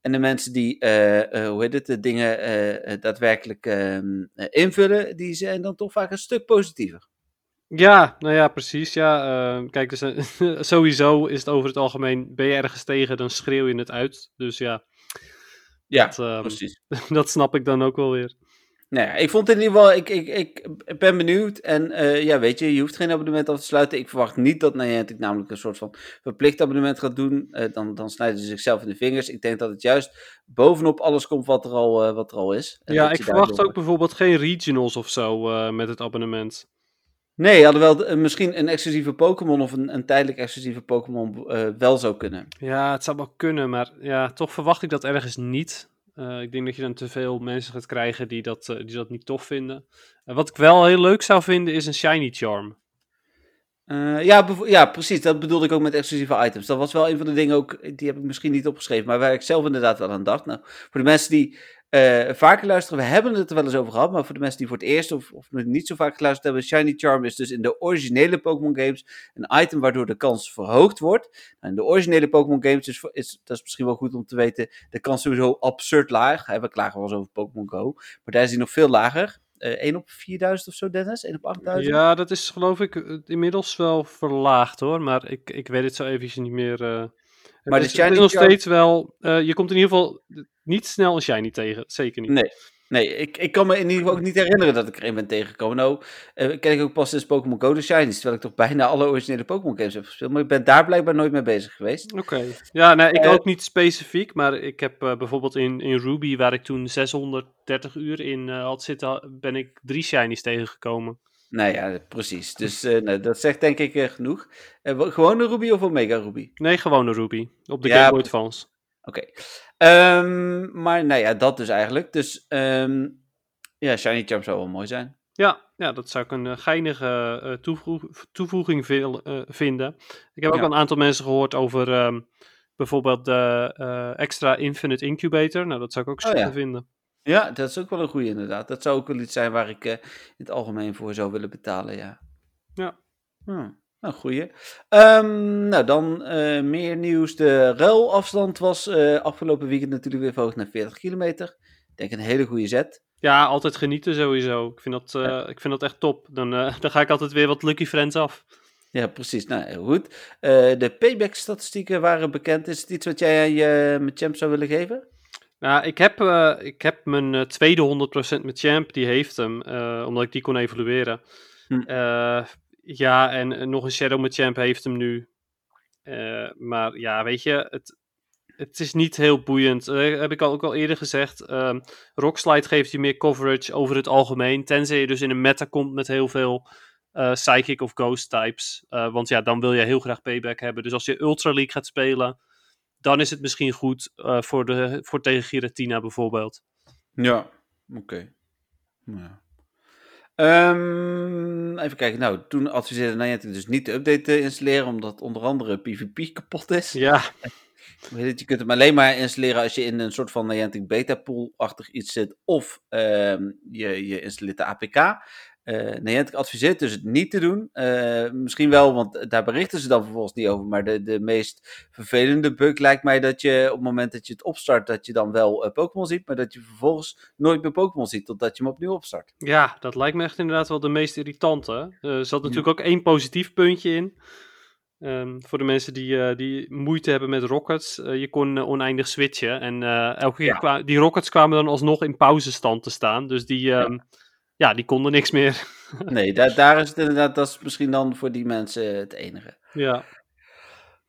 En de mensen die, uh, hoe heet het, de dingen daadwerkelijk ehm, invullen, die zijn dan toch vaak een stuk positiever. Ja, nou ja, precies. Ja, uh, kijk, dus, sowieso is het over het algemeen, ben je ergens tegen, dan schreeuw je het uit. Dus ja, ja dat, um, precies. dat snap ik dan ook wel weer. Nou ja, ik vond in ieder geval, ik, ik, ik ben benieuwd. En uh, ja, weet je, je hoeft geen abonnement af te sluiten. Ik verwacht niet dat Niantic namelijk een soort van verplicht abonnement gaat doen. Uh, dan, dan snijden ze zichzelf in de vingers. Ik denk dat het juist bovenop alles komt wat er al, wat er al is. ja, ik verwacht ook bijvoorbeeld geen regionals of zo met het abonnement. Nee, hadden wel uh, misschien een exclusieve Pokémon of een, een tijdelijk exclusieve Pokémon uh, wel zou kunnen. Ja, het zou wel kunnen, maar ja, toch verwacht ik dat ergens niet. Uh, ik denk dat je dan te veel mensen gaat krijgen die dat, die dat niet tof vinden. wat ik wel heel leuk zou vinden is een Shiny Charm. ja, ja, precies. Dat bedoelde ik ook met exclusieve items. Dat was wel een van de dingen ook, die heb ik misschien niet opgeschreven, maar waar ik zelf inderdaad wel aan dacht. Nou, voor de mensen die uh, vaker luisteren. We hebben het er wel eens over gehad, maar voor de mensen die voor het eerst of, of niet zo vaak geluisterd hebben, Shiny Charm is dus in de originele Pokémon games een item waardoor de kans verhoogd wordt. Nou, in de originele Pokémon games is, is, dat is misschien wel goed om te weten, de kans sowieso absurd laag. We klagen wel eens over Pokémon Go, maar daar is die nog veel lager. Uh, eh, 1 op 4000 of zo, Dennis? 1 op 8000? Ja, dat is geloof ik eh, inmiddels wel verlaagd hoor, maar ik, ik weet het zo eventjes niet meer. Uh, maar de Shiny is nog steeds wel, uh, je komt in ieder geval niet snel een shiny tegen. Zeker niet. Nee. Nee, ik, ik kan me in ieder geval ook niet herinneren dat ik er een ben tegengekomen. Nou, uh, ken ik ook pas sinds Pokémon Go de Shinies, terwijl ik toch bijna alle originele Pokémon games heb gespeeld. Maar ik ben daar blijkbaar nooit mee bezig geweest. Oké. Ja, nee, ik uh, ook niet specifiek, maar ik heb uh, bijvoorbeeld in, in Ruby, waar ik toen 630 uur in had zitten, ben ik drie Shinies tegengekomen. Nou ja, precies. Dus nee, dat zegt denk ik genoeg. gewone Ruby of Omega Ruby? Nee, gewone Ruby. Op de ja, Game Boy Advance. Oké. Okay. Um, maar nou ja, dat dus eigenlijk. Dus um, ja, Shiny Charm zou wel mooi zijn. Ja, ja dat zou ik een uh, geinige uh, toevoeg toevoeging veel, uh, vinden. Ik heb ook ja. een aantal mensen gehoord over um, bijvoorbeeld de extra Infinite Incubator. Nou, dat zou ik ook oh, ja. vinden. Ja, dat is ook wel een goede inderdaad. Dat zou ook wel iets zijn waar ik in het algemeen voor zou willen betalen, ja. Ja. Hmm. Nou, goeie. Um, nou, dan uh, meer nieuws. De ruilafstand was uh, afgelopen weekend natuurlijk weer verhoogd naar 40 kilometer. Ik denk een hele goede zet. Ja, altijd genieten sowieso. Ik vind dat, uh, ja. ik vind dat echt top. Dan, dan ga ik altijd weer wat Lucky Friends af. Ja, precies. Nou, goed. de payback-statistieken waren bekend. Is het iets wat jij aan je met Champ zou willen geven? Nou, ik heb, ik heb mijn tweede 100% met Champ. Die heeft hem, omdat ik die kon evalueren. Hm. Ja, en nog een Shadow Machamp heeft hem nu. Uh, maar ja, weet je, het, het is niet heel boeiend. Uh, heb ik al, ook al eerder gezegd. Uh, Rockslide geeft je meer coverage over het algemeen. Tenzij je dus in een meta komt met heel veel Psychic of Ghost types. want ja, dan wil je heel graag payback hebben. Dus als je Ultra League gaat spelen, dan is het misschien goed voor, de, voor tegen Giratina bijvoorbeeld. Ja, oké. Okay. Ja. Um, even kijken. Nou, toen adviseerde Niantic dus niet de update te installeren, omdat onder andere PvP kapot is. Ja. Je kunt hem alleen maar installeren als je in een soort van Niantic beta pool-achtig iets zit, of um, je, je installeert de APK. Uh, Niantic adviseert dus het niet te doen. Uh, misschien wel, want daar berichten ze dan vervolgens niet over. Maar de, de meest vervelende bug lijkt mij dat je op het moment dat je het opstart, dat je dan wel uh, Pokémon ziet, maar dat je vervolgens nooit meer Pokémon ziet totdat je hem opnieuw opstart. Ja, dat lijkt me echt inderdaad wel de meest irritante. er zat natuurlijk ook één positief puntje in. Um, voor de mensen die, die moeite hebben met rockets, je kon oneindig switchen. En elke keer ja. die rockets kwamen dan alsnog in pauzestand te staan. Dus die, um, ja ja, die konden niks meer. nee, daar, daar is het inderdaad, dat is misschien dan voor die mensen het enige. Ja.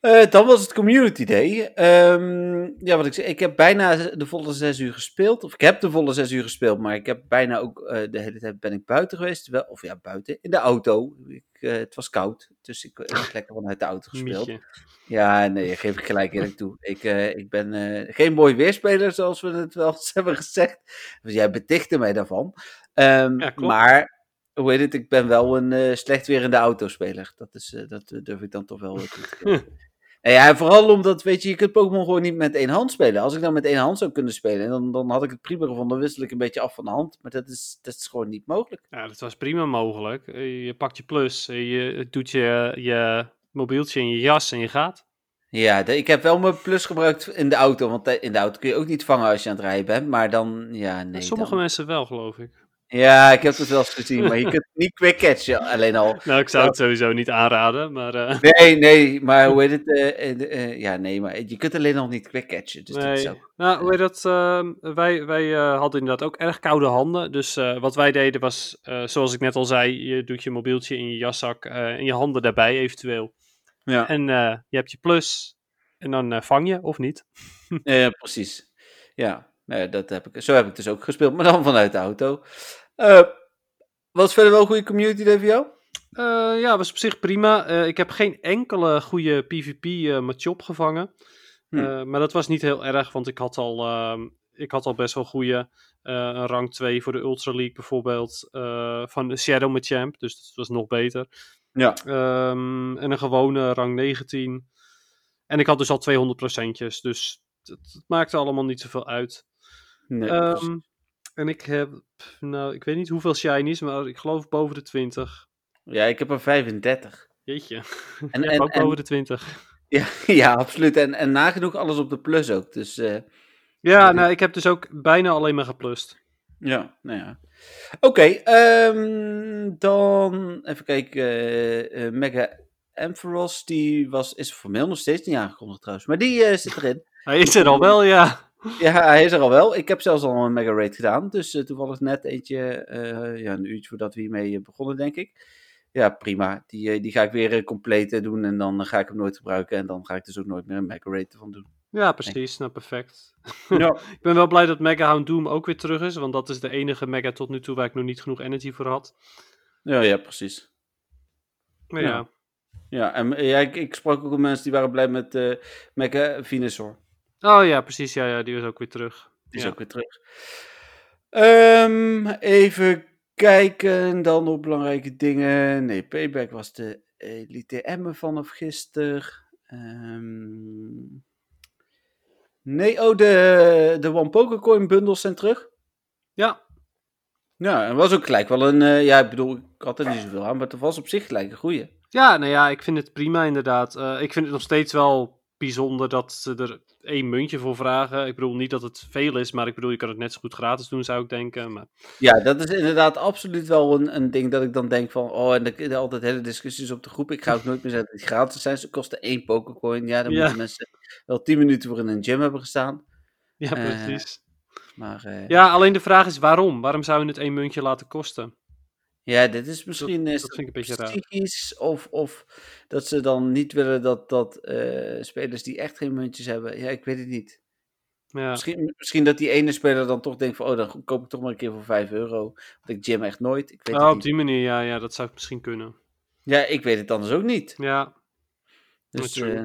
Uh, dan was het Community Day. Um, ja, wat ik zei, ik heb bijna de volle zes uur gespeeld. Of ik heb de volle zes uur gespeeld, maar ik heb bijna ook uh, de hele tijd ben ik buiten geweest. Wel, of ja, buiten, in de auto. Ik, uh, het was koud, dus ik heb lekker vanuit de auto gespeeld. Mietje. Ja, nee, geef ik gelijk eerlijk toe. Ik, ik ben geen mooi weerspeler, zoals we het wel eens hebben gezegd. Dus jij betichtte mij daarvan. Um, ja, maar hoe heet het, ik ben wel een uh, slecht weer in de autospeler. Dat, is, uh, dat durf ik dan toch wel te. En ja, vooral omdat, weet je, je kunt Pokémon gewoon niet met één hand spelen. Als ik dan met één hand zou kunnen spelen, dan, dan had ik het prima gevonden. Dan wissel ik een beetje af van de hand. Maar dat is, dat is gewoon niet mogelijk. Ja, dat was prima mogelijk. Eh, je pakt je plus, je doet je, je mobieltje in je jas en je gaat. Ja, ik heb wel mijn plus gebruikt in de auto. Want in de auto kun je ook niet vangen als je aan het rijden bent. Maar dan, ja, nee. Sommige mensen wel, geloof ik. Ja, ik heb het wel eens gezien, maar je kunt niet quick catchen alleen al. Nou, ik zou het sowieso niet aanraden, maar... Uh... Nee, nee, maar hoe heet het? Uh, uh, ja, nee, maar je kunt alleen nog niet quick catchen, dus nee. dat is ook... Nou, hoe heet dat? Ehm, wij wij hadden inderdaad ook erg koude handen, dus wat wij deden was, zoals ik net al zei, je doet je mobieltje in je jaszak en je handen daarbij eventueel. Ja. En je hebt je plus en dan vang je, of niet. Ja, precies. Ja, Nee, dat heb ik, zo heb ik dus ook gespeeld, maar dan vanuit de auto. Uh, was verder wel een goede community day voor jou? Uh, ja, was op zich prima. Uh, ik heb geen enkele goede PvP-match opgevangen. Hm. maar dat was niet heel erg, want ik had al, ehm, ik had al best wel goede. een rang 2 voor de Ultra League bijvoorbeeld. van de Shadow Machamp, dus dat was nog beter. Ja. Um, en een gewone rang 19. En ik had dus al 200 procentjes, dus het, het maakte allemaal niet zoveel uit. Nee, um, en ik heb, nou, ik weet niet hoeveel shinies, maar ik geloof boven de 20. Ja, ik heb er 35. Jeetje. En, en ook boven de 20. Ja, ja absoluut. En, en nagenoeg alles op de plus ook. Dus, uh, ja, nou, ik heb dus ook bijna alleen maar geplust. Ja, nou ja. Oké, okay, um, dan even kijken. Uh, uh, Mega Ampharos, die was, is formeel nog steeds niet aangekondigd trouwens. Maar die zit erin. Hij is er al wel, ja. Ja, hij is er al wel. Ik heb zelfs al een mega raid gedaan. Dus uh, toevallig net eentje, uh, ja, een uurtje voordat we hiermee eh, begonnen, denk ik. Ja, prima. Die, die ga ik weer compleet doen en dan ga ik hem nooit gebruiken. En dan ga ik dus ook nooit meer een mega raid ervan doen. Ja, precies. Nou, perfect. Ja. ik ben wel blij dat Mega Hound Doom ook weer terug is. Want dat is de enige mega tot nu toe waar ik nog niet genoeg energy voor had. Ja, ja, precies. Maar ja. ja. Ja, en ja, ik, ik sprak ook met mensen die waren blij met uh, Mega Venusaur. Oh ja, precies. Ja, ja, die was ook weer terug. Die is ook weer terug. Um, even kijken dan op belangrijke dingen. Nee, Payback was de Elite M vanaf gisteren. Um, nee, oh, de, de One Pokercoin bundels zijn terug. Ja. Ja, en was ook gelijk wel een, uh, ja, ik bedoel, ik had er niet zoveel aan, maar het was op zich gelijk een goeie. Ja, nou ja, ik vind het prima inderdaad. Uh, ik vind het nog steeds wel bijzonder dat ze er één muntje voor vragen. Ik bedoel niet dat het veel is, maar ik bedoel, je kan het net zo goed gratis doen, zou ik denken. Maar... Ja, dat is inderdaad absoluut wel een, een ding dat ik dan denk van, oh, en er altijd hele discussies op de groep. Ik ga ook nooit meer zeggen dat die gratis zijn. Ze kosten één pokercoin. Ja, dan moeten mensen wel tien minuten voor in een gym hebben gestaan. Ja, eh, precies. maar, uh... ja, alleen de vraag is waarom? Waarom zou je het één muntje laten kosten? Ja, dit is misschien dat, dat vind ik een beetje psychisch, raar. Of, of dat ze dan niet willen dat, dat uh, spelers die echt geen muntjes hebben. Ja, ik weet het niet. Ja. Misschien, misschien dat die ene speler dan toch denkt van, oh, dan koop ik toch maar een keer voor 5 euro. Want ik gym echt nooit. Ik weet oh, het op die manier, ja, ja, dat zou misschien kunnen. Ja, ik weet het anders ook niet. Ja. Dus, uh,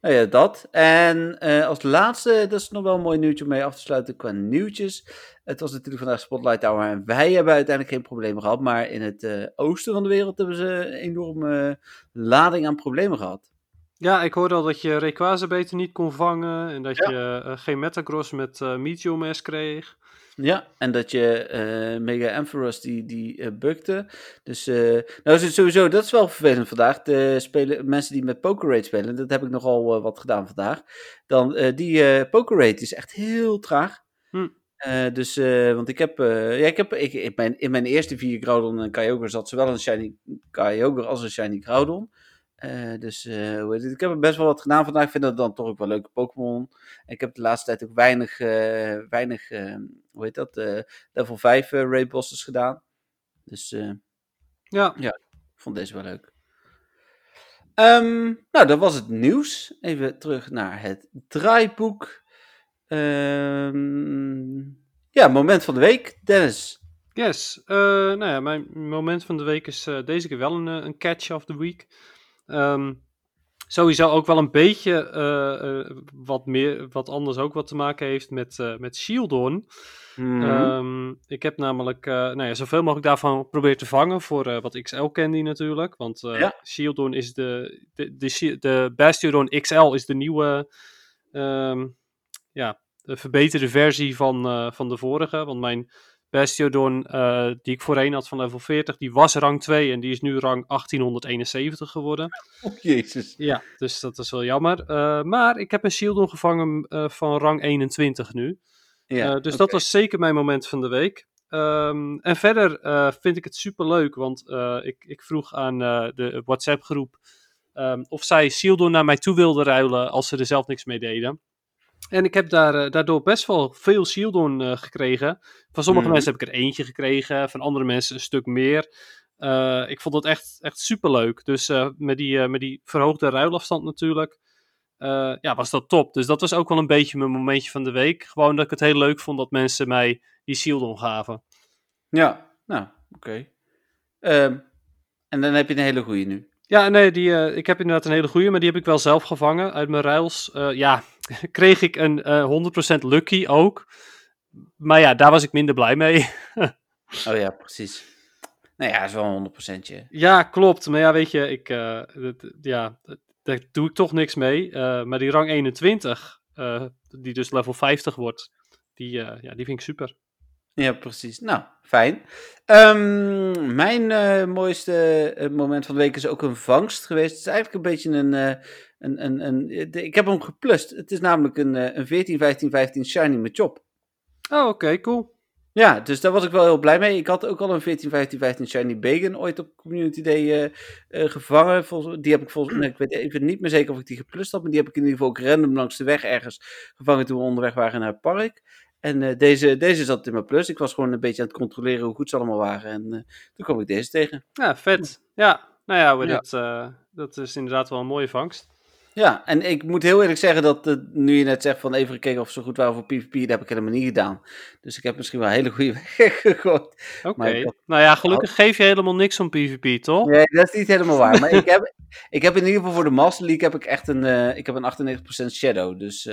nou ja, dat. En uh, als laatste, dat is nog wel een mooi nieuwtje om mee af te sluiten qua nieuwtjes. Het was natuurlijk vandaag Spotlight Hour en wij hebben uiteindelijk geen problemen gehad. Maar in het uh, oosten van de wereld hebben ze een enorme lading aan problemen gehad. Ja, ik hoorde al dat je Rayquaza beter niet kon vangen. En dat je uh, geen Metagross met uh, Meteor kreeg. Ja, en dat je uh, Mega Ampharos die, die uh, bukte. Dus, uh, nou is het sowieso, dat is wel vervelend vandaag. De spelen, mensen die met Poker Rate spelen, dat heb ik nogal wat gedaan vandaag. Dan, die Poker Rate is echt heel traag. Hm. dus, want ik heb, ja, ik heb ik, in, mijn, in mijn eerste vier Groudon en Kyogre zat zowel een Shiny Kyogre als een Shiny Groudon. Uh, dus uh, hoe heet het? ik heb er best wel wat gedaan vandaag. Ik vind dat dan toch ook wel leuke Pokémon. Ik heb de laatste tijd ook weinig, uh, weinig hoe heet dat, level 5 raid bosses gedaan. Dus ja. ja, ik vond deze wel leuk. Ehm, nou, dat was het nieuws. Even terug naar het draaiboek. Ehm, ja, moment van de week. Dennis. Yes, nou ja, mijn moment van de week is deze keer wel een, een catch of the week. Um, sowieso ook wel een beetje uh, wat, meer, wat anders ook wat te maken heeft met, met Shieldon. Mm um, ik heb namelijk nou ja, zoveel mogelijk daarvan proberen te vangen voor wat XL candy natuurlijk. Want ja. Shieldon is de, de, de, de Bastion XL is de nieuwe um, ja, de verbeterde versie van, van de vorige. Want mijn Bastiodon, uh, die ik voorheen had van level 40, die was rang 2 en die is nu rang 1871 geworden. Oh, jezus. Ja, dus dat is wel jammer. Uh, maar ik heb een Shieldon gevangen uh, van rang 21 nu. Ja, dus okay. dat was zeker mijn moment van de week. Um, en verder vind ik het super leuk, want ik, ik, vroeg aan de WhatsApp groep um, of zij Shieldon naar mij toe wilden ruilen als ze er zelf niks mee deden. En ik heb daar, uh, daardoor best wel veel Shieldon uh, gekregen. Van sommige mm. mensen heb ik er eentje gekregen, van andere mensen een stuk meer. Uh, ik vond het echt, echt super leuk. Dus met, die, met die verhoogde ruilafstand natuurlijk, ja, was dat top. Dus dat was ook wel een beetje mijn momentje van de week. Gewoon dat ik het heel leuk vond dat mensen mij die Shieldon gaven. Ja, nou, oké. Okay. Um, en dan heb je een hele goede nu. Ja, nee, die, uh, ik heb inderdaad een hele goede, maar die heb ik wel zelf gevangen uit mijn ruils. Uh, ja, kreeg ik een uh, 100% lucky ook. Maar ja, daar was ik minder blij mee. oh ja, precies. Nou ja, is wel een 100%. Ja, klopt. Maar ja, weet je, ik, dat, ja, daar doe ik toch niks mee. maar die rang 21, die dus level 50 wordt, die, ja, die vind ik super. Ja, precies. Nou, fijn. Um, mijn uh, mooiste uh, moment van de week is ook een vangst geweest. Het is eigenlijk een beetje een. Uh, een, een, een ik heb hem geplust. Het is namelijk een, een 14, 15, 15 shiny met chop. Oh, oké, okay, cool. Ja, dus daar was ik wel heel blij mee. Ik had ook al een 14, 15, 15 shiny bacon ooit op Community Day gevangen. Volgens, die heb ik volgens ik weet even niet meer zeker of ik die geplust had, maar die heb ik in ieder geval ook random langs de weg ergens gevangen toen we onderweg waren naar het park. En uh, deze, deze zat in mijn plus. Ik was gewoon een beetje aan het controleren hoe goed ze allemaal waren. En uh, toen kwam ik deze tegen. Ja, vet. Ja, nou ja, ja. Dat, uh, dat is inderdaad wel een mooie vangst. Ja, en ik moet heel eerlijk zeggen dat nu je net zegt van even gekeken of ze goed waren voor PvP, dat heb ik helemaal niet gedaan. Dus ik heb misschien wel een hele goede weg gegooid. Oké, okay. nou ja, gelukkig geef je helemaal niks om PvP, toch? Nee, dat is niet helemaal waar. Maar ik, heb, ik heb in ieder geval voor de Master League heb ik echt een, ik heb een 98% Shadow. Dus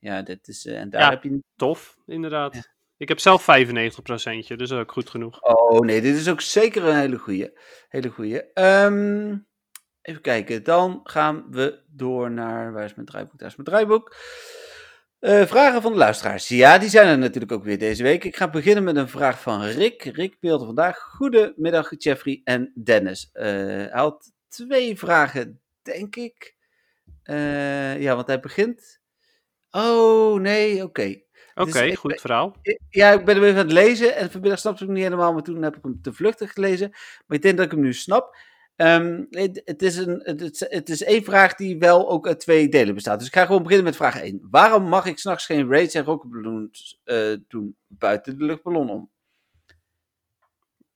ja, dit is, uh, en daar ja, heb je... tof, inderdaad. Ja. Ik heb zelf 95%, dus dat is ook goed genoeg. Oh nee, dit is ook zeker een hele goeie. Hele goeie. Um, even kijken, dan gaan we door naar, waar is mijn draaiboek? Daar is mijn draaiboek. Uh, vragen van de luisteraars. Ja, die zijn er natuurlijk ook weer deze week. Ik ga beginnen met een vraag van Rick. Rick beelde vandaag. Goedemiddag, Jeffrey en Dennis. Uh, hij had twee vragen, denk ik. Uh, ja, want hij begint. Oh, nee, oké. Okay. Oké, okay, dus, goed verhaal. Ja, ik ben hem even aan het lezen en vanmiddag snapte ik hem niet helemaal, maar toen heb ik hem te vluchtig gelezen. Maar ik denk dat ik hem nu snap. Um, het, het, is een, het, het, is één vraag die wel ook uit twee delen bestaat. Dus ik ga gewoon beginnen met vraag 1. Waarom mag ik s'nachts geen raids en rocketballoons uh, doen buiten de luchtballon om?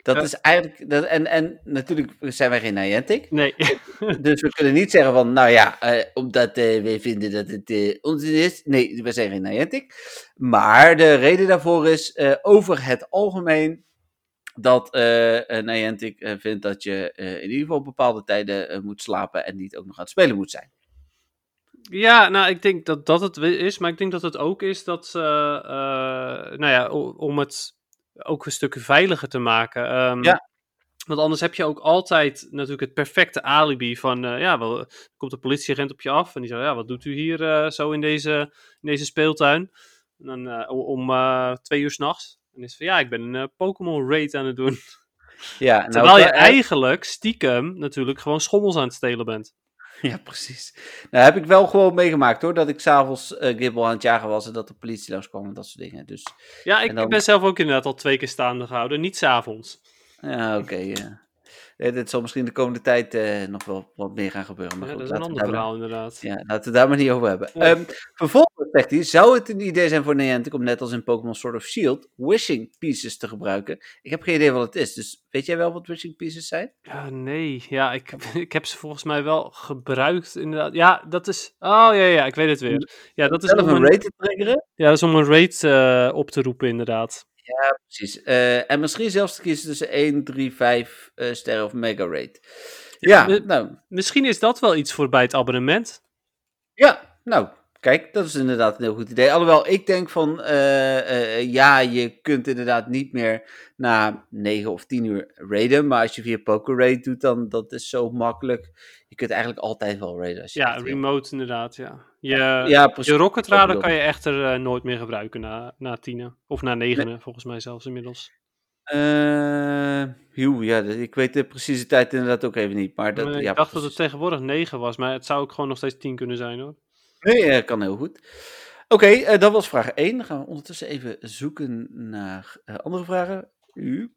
Dat ja. is eigenlijk. Dat, en, en natuurlijk zijn wij geen Niantic. Nee. dus we kunnen niet zeggen van, nou ja, uh, omdat uh, wij vinden dat het uh, onzin is. Nee, we zijn geen Niantic. Maar de reden daarvoor is over het algemeen dat Niantic vindt dat je in ieder geval bepaalde tijden moet slapen en niet ook nog aan het spelen moet zijn. Ja, nou, ik denk dat dat het is, maar ik denk dat het ook is dat, nou ja, om het ook een stuk veiliger te maken. Um, ja. Want anders heb je ook altijd natuurlijk het perfecte alibi van, uh, ja, wel, komt de politieagent op je af en die zegt, ja, wat doet u hier uh, zo in deze, in deze speeltuin? En dan uh, om twee uur s'nachts. En is van, ja, ik ben een Pokémon raid aan het doen. Ja, nou, Terwijl je eigenlijk stiekem natuurlijk gewoon schommels aan het stelen bent. Ja, precies. Nou, heb ik wel gewoon meegemaakt hoor, dat ik s'avonds uh, Gibbel aan het jagen was en dat de politie langskwam en dat soort dingen. Dus, ja, ik dan... ben zelf ook inderdaad al twee keer staande gehouden, niet s'avonds. Ja, oké. Okay, ja. Eh, dit zal misschien de komende tijd eh, nog wel wat meer gaan gebeuren. Maar Ja, goed, dat is een ander verhaal inderdaad. Ja, laten we daar maar niet over hebben. Ja. Ehm, vervolgens zegt hij, zou het een idee zijn voor Niantic om net als in Pokémon Sword of Shield wishing pieces te gebruiken? Ik heb geen idee wat het is, dus weet jij wel wat wishing pieces zijn? Ja, nee. Ja, ik, ik heb ze volgens mij wel gebruikt inderdaad. Ja, dat is... Oh, ja, ja, ik weet het weer. Ja, dat is om een raid te triggeren? ja, dat is om een raid eh, op te roepen inderdaad. Ja, precies. Eh, en misschien zelfs te kiezen tussen 1, 3, 5 eh, sterren of mega raid. Ja, nou, Misschien is dat wel iets voor bij het abonnement. Ja, nou, kijk, dat is inderdaad een heel goed idee. Alhoewel, ik denk van, eh, eh, ja, je kunt inderdaad niet meer na 9 of 10 uur raiden. Maar als je via Poker Raid doet, dan dat is zo makkelijk. Je kunt eigenlijk altijd wel raiden. Als je Ja, wil. remote inderdaad, ja. Je, Ja, je Rocket Radar kan je echter eh, nooit meer gebruiken na, na tienen. Of na negenen, volgens mij zelfs inmiddels. Eh, joe, ja, ik weet de precieze tijd inderdaad ook even niet. Maar dat, Maar ja, ik dacht dat het tegenwoordig 9 was, maar het zou ook gewoon nog steeds 10 kunnen zijn hoor. Nee, eh, kan heel goed. Oké, eh, dat was vraag 1. Dan gaan we ondertussen even zoeken naar eh, andere vragen. U.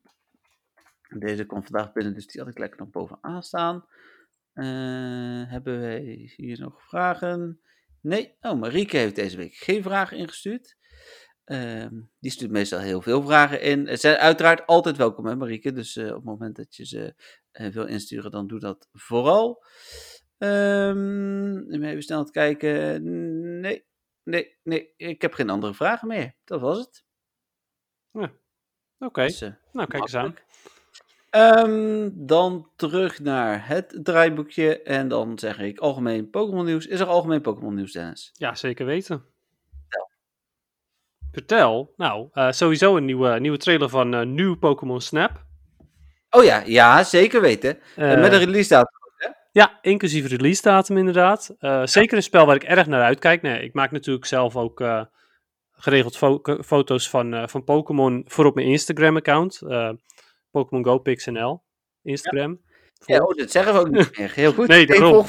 Deze komt vandaag binnen, dus die had ik lekker nog bovenaan staan. Hebben wij hier nog vragen? Nee. Oh, Marieke heeft deze week geen vragen ingestuurd. Ehm, die stuurt meestal heel veel vragen in. Ze zijn uiteraard altijd welkom, hè, Marieke. Dus op het moment dat je ze wil insturen, dan doe dat vooral. Ehm even snel aan het kijken. Nee, nee, nee. Ik heb geen andere vragen meer. Dat was het. Oké, Dus, eh, nou kijk eens aan. Ehm, dan terug naar het draaiboekje. En dan zeg ik algemeen Pokémon nieuws. Is er algemeen Pokémon nieuws, Dennis? Ja, zeker weten. Vertel. Nou, eh, sowieso een nieuwe, nieuwe trailer van eh nieuw Pokémon Snap. Oh ja, ja, zeker weten. Met een release datum. Ja, inclusief release datum inderdaad. Eh, Zeker een spel waar ik erg naar uitkijk. Nee, ik maak natuurlijk zelf ook eh, geregeld fo- foto's van, eh, van Pokémon voor op mijn Instagram-account. eh Pokémon Go PixNL. Instagram. Oh, dat zeggen we ook niet meer. Heel goed. Nee, daarom.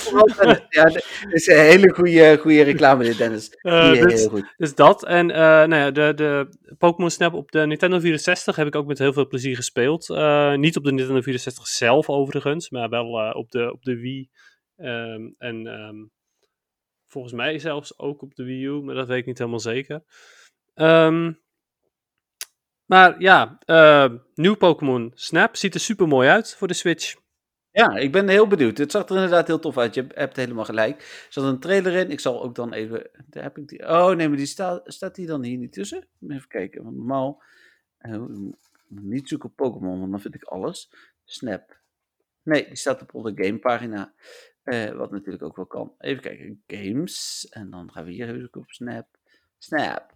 Ja, dat is een hele goede, goede reclame dit, Dennis. Die, dus, heel goed. dus dat. En eh, nou ja, de, de Pokémon Snap op de Nintendo 64 heb ik ook met heel veel plezier gespeeld. Niet op de Nintendo 64 zelf overigens, maar wel op, de, op de Wii. Ehm, en ehm, volgens mij zelfs ook op de Wii U, maar dat weet ik niet helemaal zeker. Ehm, maar ja, nieuw Pokémon Snap ziet er super mooi uit voor de Switch. Ja, ik ben heel benieuwd. Het zag er inderdaad heel tof uit. Je hebt helemaal gelijk. Er zat een trailer in. Ik zal ook dan even. Daar heb ik die. Oh nee, maar die staat, staat die dan hier niet tussen? Even kijken. Want normaal. eh, niet zoeken op Pokémon, want dan vind ik alles. Snap. Nee, die staat op onze gamepagina. Eh, wat natuurlijk ook wel kan. Even kijken. Games. En dan gaan we hier even zoeken op Snap. Snap.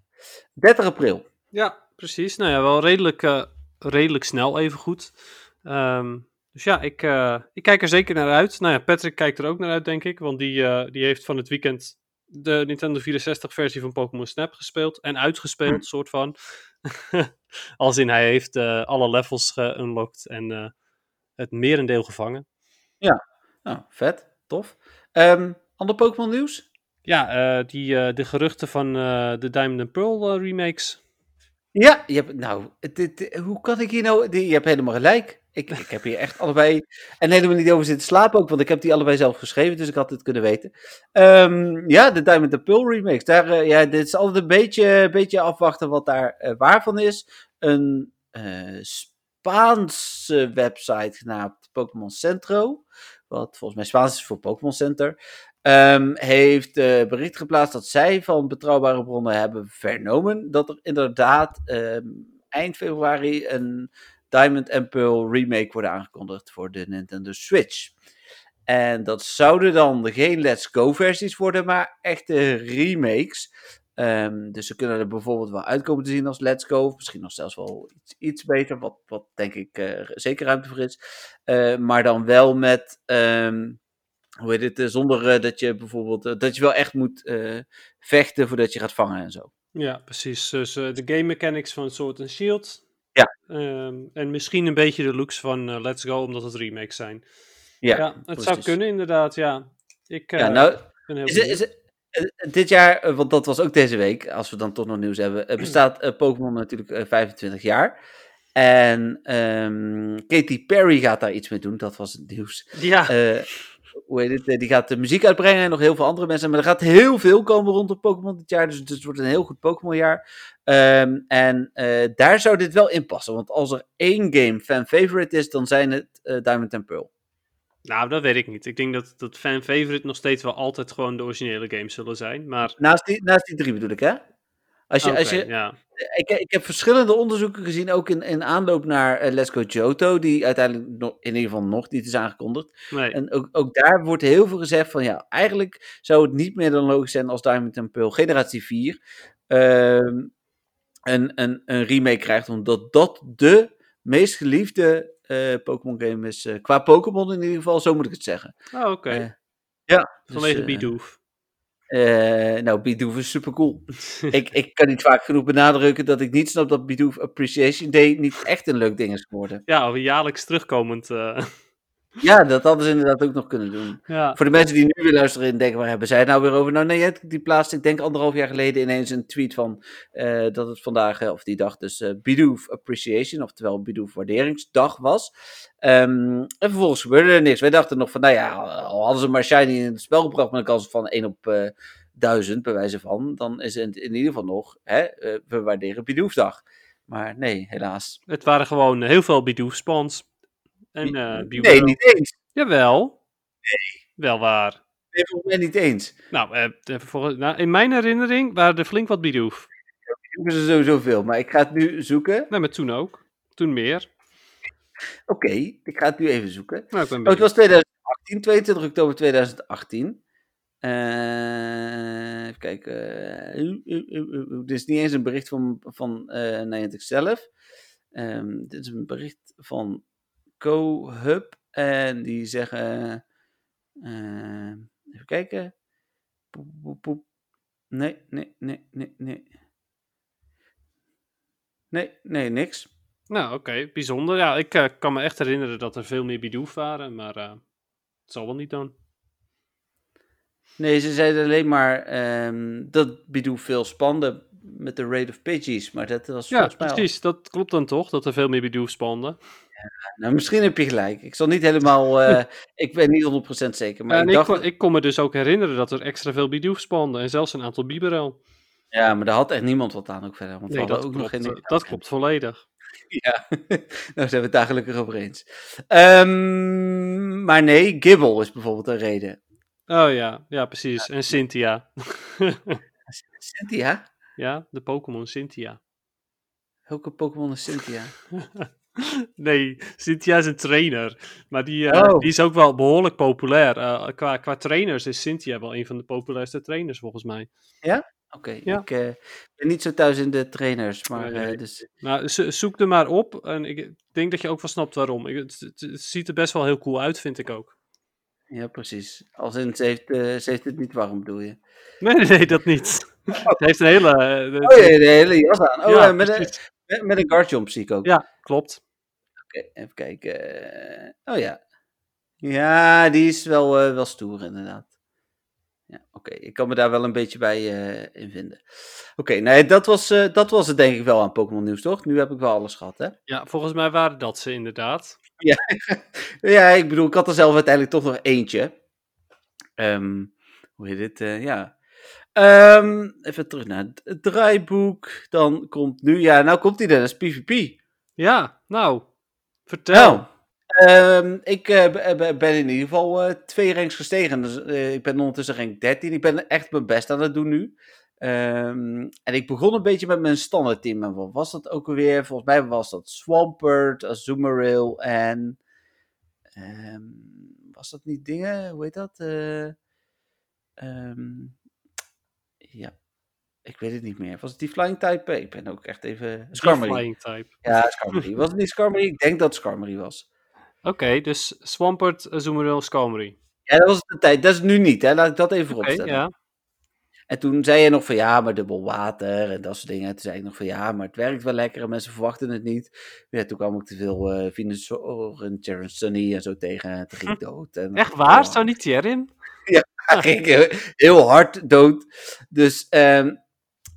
30 april. Ja, precies. Nou ja, wel redelijk, eh, redelijk snel even goed. Ehm, dus ja, ik, eh, ik kijk er zeker naar uit. Nou ja, Patrick kijkt er ook naar uit, denk ik. Want die, eh, die heeft van het weekend de Nintendo 64 versie van Pokémon Snap gespeeld. En uitgespeeld, Hm. soort van. Als in, hij heeft eh, alle levels geunlocked en het merendeel gevangen. Nou, vet. Tof. Ehm ander Pokémon nieuws? Ja, die, de geruchten van de Diamond and Pearl remakes. Ja, je hebt, nou, dit, dit- hoe kan ik hier nou... Je hebt helemaal gelijk. Ik, ik heb hier echt allebei... En helemaal niet over zitten slapen ook, want ik heb die allebei zelf geschreven, dus ik had het kunnen weten. Ehm, ja, de Diamond and Pearl remakes. Daar, eh, ja, dit is altijd een beetje, beetje afwachten wat daar eh, waar van is. Een eh, Spaanse website genaamd Pokémon Centro, wat volgens mij Spaans is voor Pokémon Center, ehm, heeft bericht geplaatst dat zij van betrouwbare bronnen hebben vernomen dat er inderdaad ehm, eind februari een Diamond and Pearl remake wordt aangekondigd voor de Nintendo Switch. En dat zouden dan geen Let's Go versies worden, maar echte remakes. Ehm, dus ze kunnen er bijvoorbeeld wel uitkomen te zien als Let's Go. Misschien nog zelfs wel iets, iets beter, wat, wat denk ik eh, zeker ruimte voor is. Eh, maar dan wel met, ehm, hoe heet het, eh, zonder dat je bijvoorbeeld, dat je wel echt moet vechten voordat je gaat vangen en zo. Ja, precies. Dus de game mechanics van Sword and Shield. Ja. Ehm, en misschien een beetje de looks van eh, Let's Go, omdat het remakes zijn. Ja, Ja, het zou kunnen inderdaad, ja. Ik eh, Ja, nou, ben heel Is het, benieuwd. is het- eh, dit jaar, want dat was ook deze week, als we dan toch nog nieuws hebben, bestaat Pokémon natuurlijk eh, 25 jaar. En ehm, Katy Perry gaat daar iets mee doen, dat was het nieuws. Ja, hoe heet het? eh, Die gaat de muziek uitbrengen en nog heel veel andere mensen. Maar er gaat heel veel komen rondom Pokémon dit jaar. Dus het wordt een heel goed Pokémon-jaar. Ehm, en eh, daar zou dit wel in passen. Want als er één game fan-favorite is, dan zijn het eh, Diamond and Pearl. nou, dat weet ik niet. Ik denk dat, dat fan-favorite nog steeds wel altijd gewoon de originele games zullen zijn. Maar, Naast die, naast die drie bedoel ik, hè? Als je, als je, ja. ik, ik heb verschillende onderzoeken gezien, ook in, in aanloop naar eh, Let's Go Johto, die uiteindelijk nog, in ieder geval nog niet is aangekondigd. Nee. En ook, ook daar wordt heel veel gezegd van ja, eigenlijk zou het niet meer dan logisch zijn als Diamond Pearl generatie 4 ehm, een, een, een remake krijgt, omdat dat de meest geliefde eh, Pokémon game is. eh, qua Pokémon in ieder geval, zo moet ik het zeggen. Oh, oké. Ja. Vanwege dus, Bidoof. Eh, nou, Bidoof is super cool. ik, ik kan niet vaak genoeg benadrukken dat ik niet snap dat Bidoof Appreciation Day niet echt een leuk ding is geworden. Ja, jaarlijks terugkomend. eh, Ja, dat hadden ze inderdaad ook nog kunnen doen. ja. Voor de mensen die nu weer luisteren en denken, waar hebben zij het nou weer over? Nou nee, die plaatste, ik denk anderhalf jaar geleden ineens een tweet van eh, dat het vandaag, eh, of die dag dus Bidoof Appreciation, oftewel Bidoof Waarderingsdag was. Ehm, en vervolgens gebeurde er niks. Wij dachten nog van, nou ja, al hadden ze maar Shiny in het spel gebracht met een kans van 1 op 1000, bij wijze van, dan is het in ieder geval nog, hè, we waarderen Bidoofdag. Maar nee, helaas. Het waren gewoon heel veel Bidoof spawns. En eh nee, niet eens. Jawel. Wel waar. Nee, volgens mij niet eens. Nou, eh, volgens- nou, in mijn herinnering waren er flink wat Bidoof. Zoeken ze sowieso veel, maar ik ga het nu zoeken. Nee, maar toen ook. Toen meer. Oké, ik ga het nu even zoeken. Nou, ik ben Oh, het was 2018, 22 oktober 2018. Eh, even kijken. uh, uh, uh, uh, dit is niet eens een bericht van, van Niantic zelf. Ehm, dit is een bericht van CoHub. En die zeggen... eh, even kijken. Poep, poep, poep. Nee, nee, nee, nee, nee. Nee, nee, niks. Nou, oké. Bijzonder. Ja, ik eh, kan me echt herinneren dat er veel meer Bidoof waren. Maar eh, het zal wel niet dan. Nee, ze zeiden alleen maar ehm, dat Bidoof veel spande met de rate of pages, maar dat was Ja, volgens mij al- precies. Dat klopt dan toch, dat er veel meer Bidoof spanden. Nou, misschien heb je gelijk. Ik zal niet helemaal, eh, ik ben niet 100% zeker, maar en ik ik, dacht, kon, ik kon me dus ook herinneren dat er extra veel Bidoof. En zelfs een aantal Biberel. ja, maar daar had echt niemand wat aan ook verder, want Nee, dat ook nog klopt, geen... eh, dat klopt volledig. Ja, nou zijn we het daar gelukkig over eens. Ehm, maar nee, Gibble is bijvoorbeeld een reden. Oh ja, ja precies. En Cynthia. Cynthia? Ja, de Pokémon Cynthia. Welke Pokémon is Cynthia? Nee, Cynthia is een trainer. Maar die, eh, Oh. die is ook wel behoorlijk populair. Eh, qua, qua trainers is Cynthia wel een van de populairste trainers volgens mij. Oké, Ja. ik eh, ben niet zo thuis in de trainers, maar Nee, dus... Nou, zo- zoek er maar op. En ik denk dat je ook wel snapt waarom. Ik, het, ziet er best wel heel cool uit, vind ik ook. Ja, precies. Als in, ze heeft, ze heeft het niet warm, bedoel je? Nee, nee dat niet. Het heeft een hele... eh, de- Oh ja, de hele jas aan. Oh, ja, ja, met, een, met, met een guard jump zie ik ook. ja, klopt. Oké, even kijken. eh, Oh ja. Ja, die is wel, eh, wel stoer inderdaad. Ja, oké. Ik kan me daar wel een beetje bij eh, in vinden. Oké, nee, dat was, eh, dat was het denk ik wel aan Pokémon nieuws, toch? Nu heb ik wel alles gehad, hè? Ja, volgens mij waren dat ze inderdaad. Ja, ik bedoel, ik had er zelf uiteindelijk toch nog eentje. Ehm, hoe heet? Eh, ja. Ehm, even terug naar het draaiboek. Dan komt nu, ja, nou komt hij dan, dat is PvP. Ja, nou, vertel. Nou, ehm, ik eh, b- ben in ieder geval eh, twee ranks gestegen. Dus, eh, ik ben ondertussen rank 13. Ik ben echt mijn best aan het doen nu. Ehm, en ik begon een beetje met mijn standaard team. En wat was dat ook alweer? Volgens mij was dat Swampert, Azumarill en... was dat niet dingen? Hoe heet dat? Eh, ehm, ja, ik weet het niet meer. Was het die Flying Type? Ik ben ook echt even... Skarmory. Flying type. Ja, Skarmory. Was het niet Skarmory? Ik denk dat het Skarmory was. Oké, dus Swampert, Azumarill, Skarmory. Ja, dat was de tijd. Dat is nu niet, hè? Laat ik dat even Oké, vooropstellen. ja. En toen zei je nog van ja, maar dubbel water en dat soort dingen. En toen zei ik nog van ja, maar het werkt wel lekker en mensen verwachten het niet. Ja, toen kwam ik te veel eh Venusaur en Terran Sunny en zo tegen. En toen ging ik dood. En Echt waar? Zo niet Thierin? Ja, ging ik heel, hard dood. Dus, ehm,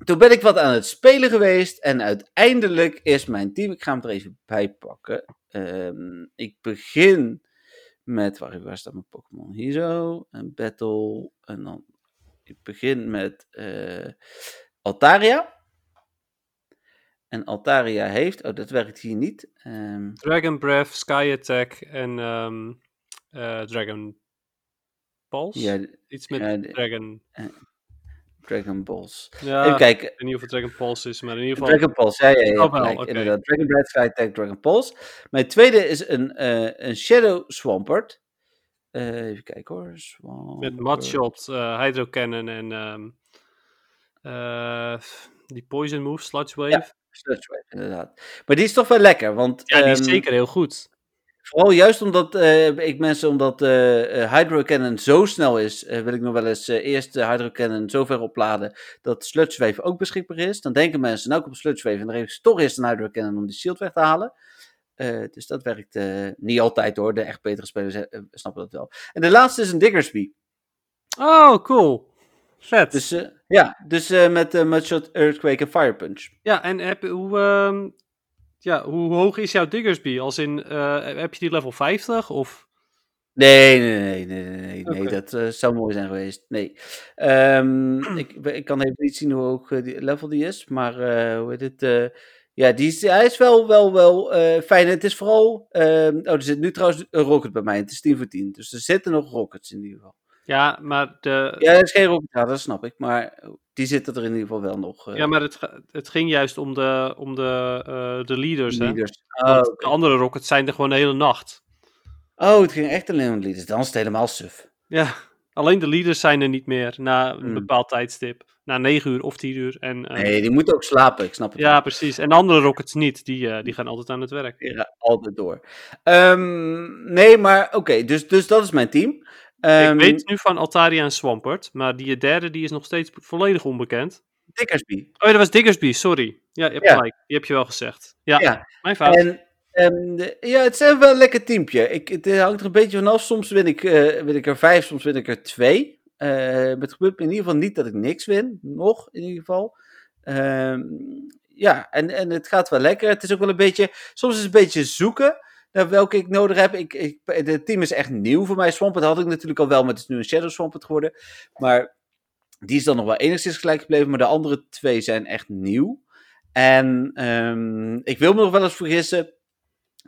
toen ben ik wat aan het spelen geweest en uiteindelijk is mijn team, ik ga hem er even bij pakken. Ehm, ik begin met, waar, waar mijn Pokémon? Hier zo, een battle en dan, ik begin met eh, Altaria. En Altaria heeft, oh dat werkt hier niet. Ehm, Dragon Breath, Sky Attack en eh, Dragon Balls? ja, Iets met ja, de- Dragon. Dragon Balls. Ja, Even kijken. ik weet niet of het Dragon Pulse is, maar in ieder geval. Dragon Pulse, ja, ja, ja, Oh, wel, inderdaad. Dragon Breath, Dragon Pulse. Mijn tweede is een, eh, een Shadow Swampert. Eh, even kijken hoor. Met Swampert. Mudshot, eh Hydro Cannon en ehm, eh, die Poison Move, Sludge Wave. Sludge Wave, inderdaad. Maar die is toch wel lekker, want... Ja, die is ehm, zeker heel goed. Vooral juist omdat eh, ik mensen, omdat eh eh, Hydro Cannon zo snel is, wil ik nog wel eens eerst de Hydro Cannon zo ver opladen dat Sludge Wave ook beschikbaar is. Dan denken mensen, nou ik op Sludge Wave en dan geef ik toch eerst een Hydro Cannon om die shield weg te halen. Dus dat werkt niet altijd hoor, de echt betere spelers snappen dat wel. En de laatste is een Diggersby. Oh, cool. Vet. Dus ja, dus met uh, Mudshot, Earthquake en Fire Punch. Ja, en heb, hoe, ehm, ja, hoe hoog is jouw Diggersby? Als in, eh, heb je die level 50 of... Nee, nee, nee, nee, nee, nee, dat eh, zou mooi zijn geweest. Nee. Ehm, ik, ik kan even niet zien hoe hoog eh, die level die is, maar hoe heet het? ja, die is, hij is wel, wel, wel fijn. Het is vooral. ehm, oh, er zit nu trouwens een rocket bij mij. Het is 10 voor 10. Dus er zitten nog rockets in ieder geval. Ja, maar, de, Ja, er is geen rocket, ja, dat snap ik. Maar die zitten er in ieder geval wel nog. eh, ja, maar het, het ging juist om de, om de, eh, de leaders, hè? leaders. Want Oh, de andere rockets zijn er gewoon de hele nacht. oh, het ging echt alleen om leaders. Dan is het helemaal suf. Ja, alleen de leaders zijn er niet meer na een Hmm. bepaald tijdstip. Na 9 uur of 10 uur. En, eh, Nee, die moeten ook slapen. Ik snap het. ja, precies. En de andere rockets niet. Die, die gaan altijd aan het werk. Gaan altijd door. Ehm, nee, maar oké, dus, dus dat is mijn team. Ehm ik weet nu van Altaria en Swampert. Maar die derde die is nog steeds volledig onbekend. Dickersby. Oh ja, dat was Diggersby, sorry. Ja, je hebt Ja. gelijk. Die heb je wel gezegd. Ja, Ja. mijn fout. En ehm, de- ja, het is wel een lekker teampje. Ik, het hangt er een beetje vanaf. Soms win ik, eh, win ik er vijf, soms win ik er twee. Eh, maar het gebeurt me in ieder geval niet dat ik niks win. Nog, in ieder geval. Ehm, ja, en, en het gaat wel lekker. Het is ook wel een beetje... Soms is het een beetje zoeken naar welke ik nodig heb. Ik, ik, het team is echt nieuw voor mij. Swampert had ik natuurlijk al wel, maar het is nu een Shadow Swampert geworden. Maar die is dan nog wel enigszins gelijk gebleven. Maar de andere twee zijn echt nieuw. En ehm, ik wil me nog wel eens vergissen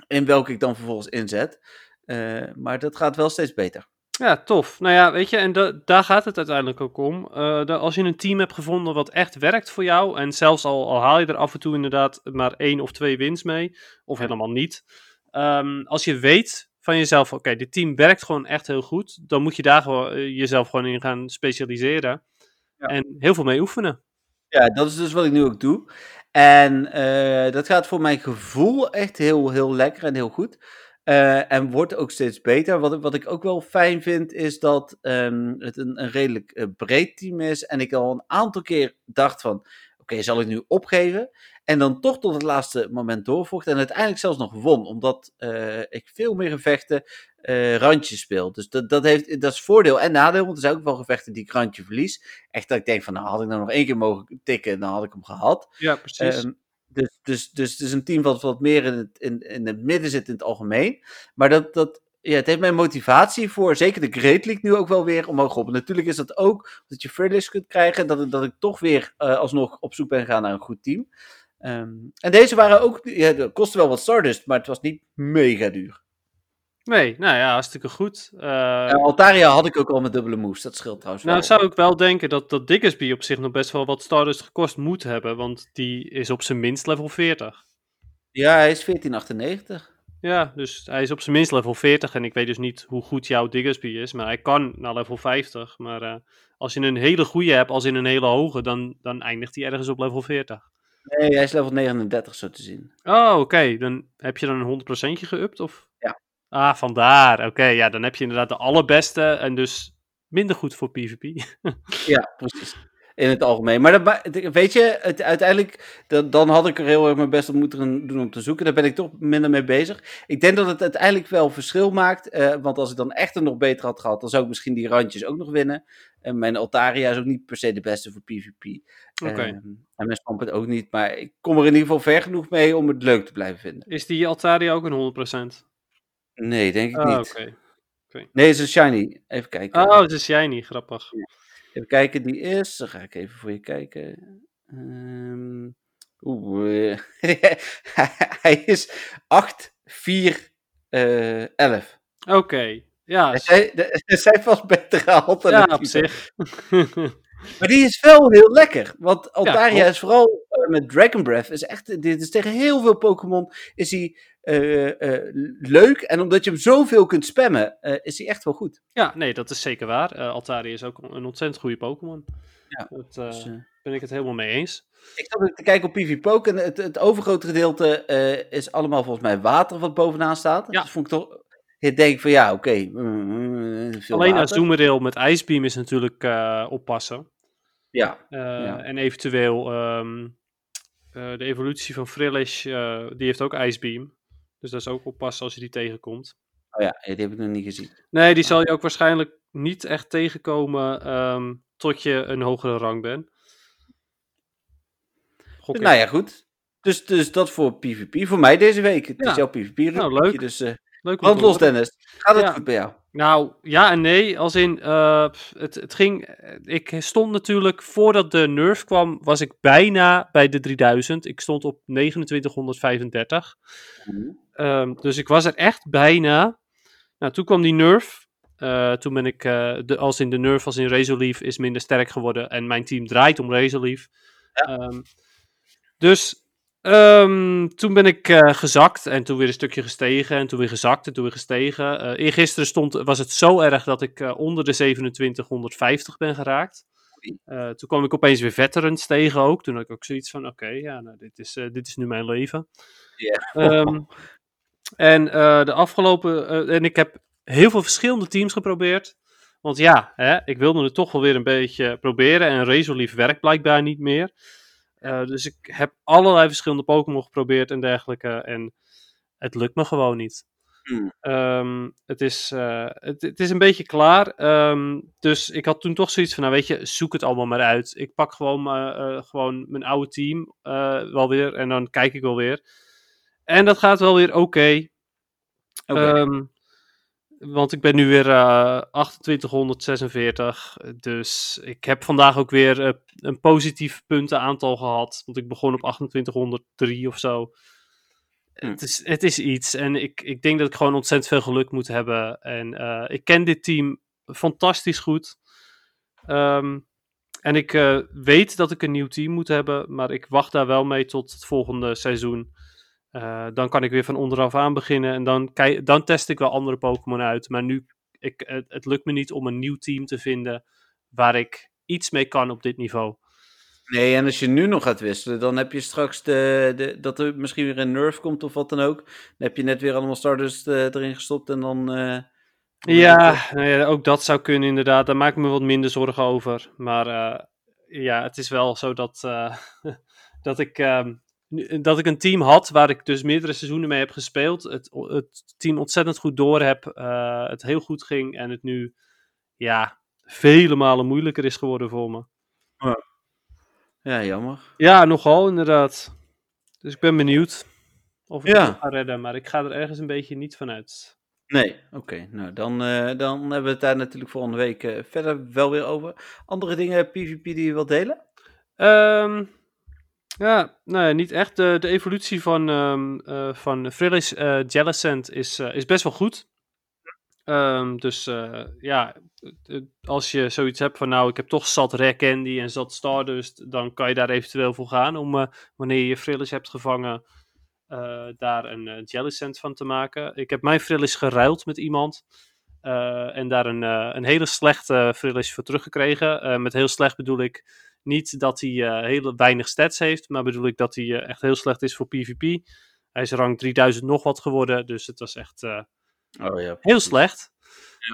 in welke ik dan vervolgens inzet. Eh, maar dat gaat wel steeds beter. Ja, tof. Nou ja, weet je, en da- daar gaat het uiteindelijk ook om. Eh, als je een team hebt gevonden wat echt werkt voor jou, en zelfs al, al haal je er af en toe inderdaad maar één of twee wins mee, of helemaal niet. Ehm, als je weet van jezelf, oké, dit team werkt gewoon echt heel goed, dan moet je daar gewoon, eh, jezelf gewoon in gaan specialiseren. Ja. En heel veel mee oefenen. Ja, dat is dus wat ik nu ook doe. En eh, dat gaat voor mijn gevoel echt heel, heel lekker en heel goed. Eh, en wordt ook steeds beter. Wat, ik- wat ik ook wel fijn vind, is dat ehm, het een, een redelijk breed team is. En ik al een aantal keer dacht van, oké, zal ik nu opgeven? En dan toch tot het laatste moment doorvocht. En uiteindelijk zelfs nog won, omdat eh, ik veel meer gevechten eh, randjes speel. Dus dat, dat, heeft, dat is voordeel en nadeel, want er zijn ook wel gevechten die ik randje verlies. Echt dat ik denk van, nou had ik nou nog één keer mogen tikken, dan had ik hem gehad. Ja, precies. Ehm, dus, dus, dus het is een team wat wat meer in het, in, in het midden zit in het algemeen. Maar dat, dat, ja, het heeft mijn motivatie voor zeker de Great League nu ook wel weer omhoog geholpen. Natuurlijk is dat ook dat je Fearless kunt krijgen. Dat, dat ik toch weer eh, alsnog op zoek ben gegaan naar een goed team. Ehm, en deze waren ook, ja, kostte wel wat Stardust, maar het was niet mega duur. nee, nou ja, hartstikke goed. Eh, Altaria had ik ook al met dubbele moves, dat scheelt trouwens Nou, wel. zou ik wel denken dat, dat Diggersby op zich nog best wel wat Stardust gekost moet hebben, want die is op zijn minst level 40. Ja, hij is 1498. Ja, dus hij is op zijn minst level 40 en ik weet dus niet hoe goed jouw Diggersby is, maar hij kan naar level 50. Maar eh, als je een hele goede hebt, als in een hele hoge, dan, dan eindigt hij ergens op level 40. Nee, hij is level 39 zo te zien. Oh, oké. Dan heb je dan een 100% geüpt? Of? Ja. Ah, vandaar. Oké, ja, dan heb je inderdaad de allerbeste en dus minder goed voor PvP. Ja, precies. In het algemeen. Maar dat, weet je, het, uiteindelijk, dat, dan had ik er heel erg mijn best op moeten doen om te zoeken. Daar ben ik toch minder mee bezig. Ik denk dat het uiteindelijk wel verschil maakt. eh, want als ik dan echt een nog beter had gehad, dan zou ik misschien die randjes ook nog winnen. En mijn Altaria is ook niet per se de beste voor PvP. Oké. Ehm, en mijn Stampet ook niet. Maar ik kom er in ieder geval ver genoeg mee om het leuk te blijven vinden. Is die Altaria ook een 100%? Nee, denk ik Ah, niet. oké. Nee, het is een shiny. Even kijken. Oh, het is jij niet, grappig. Even kijken, die is. Dan ga ik even voor je kijken. Ehm Oeh. eh, hij is 8, 4, eh 11. Oké, ja, Er s- zijn, er zijn vast betere ja, op zich. Maar die is wel heel lekker. Want Altaria is vooral eh, met Dragon Breath. Is echt, dit is tegen heel veel Pokémon is hij eh, eh, leuk. En omdat je hem zoveel kunt spammen, eh, is hij echt wel goed. ja, nee, dat is zeker waar. Altaria is ook een ontzettend goede Pokémon. Ja, Dat Dus, ben ik het helemaal mee eens. Ik zat te kijken op PvPoke en het, het overgrote gedeelte is allemaal volgens mij water wat bovenaan staat. Ja. Dus vond ik toch, ik denk van ja, oké. mm, mm, Alleen water. Azumarill met Icebeam is natuurlijk oppassen. Ja, Ja. En eventueel ehm, eh, de evolutie van Frillish, die heeft ook Icebeam. Dus dat is ook oppassen als je die tegenkomt. oh ja, die heb ik nog niet gezien. Nee, die zal je ook waarschijnlijk niet echt tegenkomen ehm, tot je een hogere rang bent. Nou ja, goed. Dus, dus dat voor PvP. Voor mij deze week. Het Ja. is jouw PvP. Nou, leuk. Dus eh Leuk te los. Dennis. Gaat het Ja. goed bij jou? Nou, ja en nee. Als in, eh, het, het ging... Ik stond natuurlijk, voordat de nerf kwam, was ik bijna bij de 3000. Ik stond op 2935. Ehm, dus ik was er echt bijna. Nou, toen kwam die nerf. Eh, toen ben ik, eh, de, als in de nerf, als in Razorleaf, is minder sterk geworden. En mijn team draait om Razorleaf. Ehm, dus ehm, toen ben ik eh, gezakt en toen weer een stukje gestegen. En toen weer gezakt en toen weer gestegen. Eh eergisteren stond, was het zo erg dat ik eh, onder de 2750 ben geraakt. Toen kwam ik opeens weer veterans tegen ook. Toen had ik ook zoiets van, oké, ja, nou, dit, is, dit is nu mijn leven. Ja. Ehm, en de afgelopen... en ik heb heel veel verschillende teams geprobeerd. Want ja, hè, ik wilde het toch wel weer een beetje proberen. En Razorleaf werkt blijkbaar niet meer. Eh, dus ik heb allerlei verschillende Pokémon geprobeerd en dergelijke. En het lukt me gewoon niet. Hmm. Ehm, het, is, eh, het, het is een beetje klaar. Ehm, dus ik had toen toch zoiets van, nou weet je, zoek het allemaal maar uit. Ik pak gewoon, eh, gewoon mijn oude team wel weer en dan kijk ik wel weer. En dat gaat wel weer oké. Oké. Ehm, want ik ben nu weer eh 2846. Dus ik heb vandaag ook weer eh, een positief puntenaantal gehad. Want ik begon op 2803 of zo. Hm. Het, is, het is iets. En ik, ik denk dat ik gewoon ontzettend veel geluk moet hebben. En eh, ik ken dit team fantastisch goed. Ehm, en ik eh, weet dat ik een nieuw team moet hebben. Maar ik wacht daar wel mee tot het volgende seizoen. Eh, dan kan ik weer van onderaf aan beginnen. En dan, dan test ik wel andere Pokémon uit. Maar nu, ik, het, het lukt me niet om een nieuw team te vinden waar ik iets mee kan op dit niveau. Nee, en als je nu nog gaat wisselen, dan heb je straks de, de, dat er misschien weer een nerf komt of wat dan ook. Dan heb je net weer allemaal starters eh, erin gestopt en dan... eh, Ja, nou ja, ook dat zou kunnen inderdaad. Daar maak ik me wat minder zorgen over. Maar ja, het is wel zo dat, dat, ik, ehm, dat ik een team had waar ik dus meerdere seizoenen mee heb gespeeld. Het, het team ontzettend goed door heb. eh, het heel goed ging en het nu ja, vele malen moeilijker is geworden voor me. Ja, jammer. Ja, nogal inderdaad. Dus ik ben benieuwd of ik Ja. het ga redden. Maar ik ga er ergens een beetje niet van uit. Nee, oké. Nou, dan, eh, dan hebben we het daar natuurlijk volgende week eh, verder wel weer over. Andere dingen, PvP, die je wilt delen? Ehm, ja, nou niet echt. De, de evolutie van, ehm eh van Frillis eh Jellicent is, eh, is best wel goed. Ehm, dus ja, als je zoiets hebt van nou, ik heb toch zat Rare Candy en zat Stardust, dan kan je daar eventueel voor gaan om wanneer je Frillis hebt gevangen, daar een Jellicent van te maken. Ik heb mijn Frillis geruild met iemand. en daar een, een hele slechte Frillis voor teruggekregen. Met heel slecht bedoel ik niet dat hij eh hele weinig stats heeft, maar bedoel ik dat hij eh, echt heel slecht is voor PvP. Hij is rang 3000 nog wat geworden, dus het was echt eh, Oh ja. heel slecht.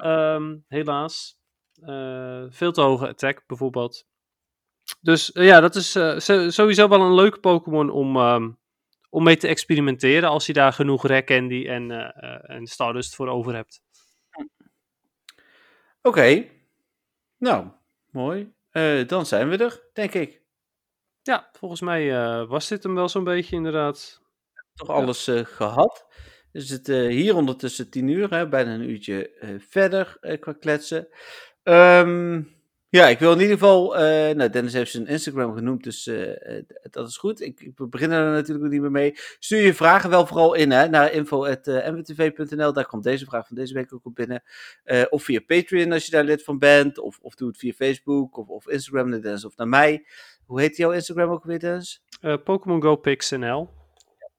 Ehm, helaas. Veel te hoge attack bijvoorbeeld. dus ja, dat is sowieso wel een leuke Pokémon om, ehm, om mee te experimenteren als je daar genoeg Rare Candy en, en Stardust voor over hebt. Oké, nou, mooi. Dan zijn we er, denk ik. Ja, volgens mij was dit hem wel zo'n beetje inderdaad. Toch alles gehad. Dus het hier ondertussen tien uur, hè, bijna een uurtje verder qua kletsen. Um, ja, ik wil in ieder geval. Uh, nou, Dennis heeft zijn Instagram genoemd, dus uh, dat is goed. Ik, ik begin er natuurlijk niet meer mee. Stuur je vragen wel vooral in hè, naar info.mwtv.nl. Daar komt deze vraag van deze week ook op binnen. Uh, of via Patreon als je daar lid van bent. Of, of doe het via Facebook of, of Instagram naar Dennis of naar mij. Hoe heet jouw Instagram ook weer, Dennis? Pokémon Go PixNL.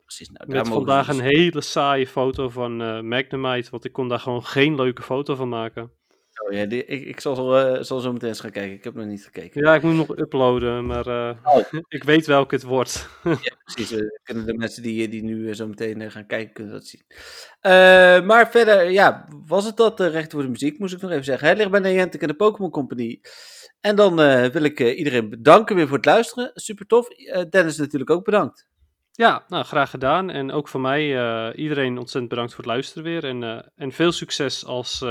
precies. Nou, Met vandaag dus een hele saaie foto van Magnemite, want ik kon daar gewoon geen leuke foto van maken. Oh ja, die, ik, ik zal, zo, uh, zal zo meteen eens gaan kijken. Ik heb nog niet gekeken. Ja, ik moet nog uploaden, maar uh, oh. ik weet welke het wordt. ja, precies. Uh, kunnen de mensen die, die nu zo meteen gaan kijken, kunnen dat zien. maar verder, ja, was het dat recht voor de muziek, moest ik nog even zeggen. Het ligt bij Niantic en de Pokémon Company. En dan wil ik iedereen bedanken weer voor het luisteren. Super tof. Dennis natuurlijk ook bedankt. Ja, nou, graag gedaan. En ook van mij, iedereen ontzettend bedankt voor het luisteren weer. En, en veel succes als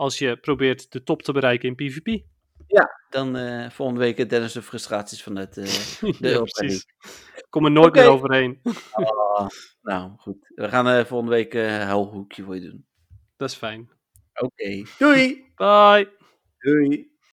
als je probeert de top te bereiken in PvP. Ja, dan uh, volgende week Dennis de frustraties van het uh, de ja, precies. Kom er nooit okay. meer overheen. oh, nou, goed. We gaan uh, volgende week een huilhoekje voor je doen. Dat is fijn. Oké. Okay. Doei! Bye! Doei!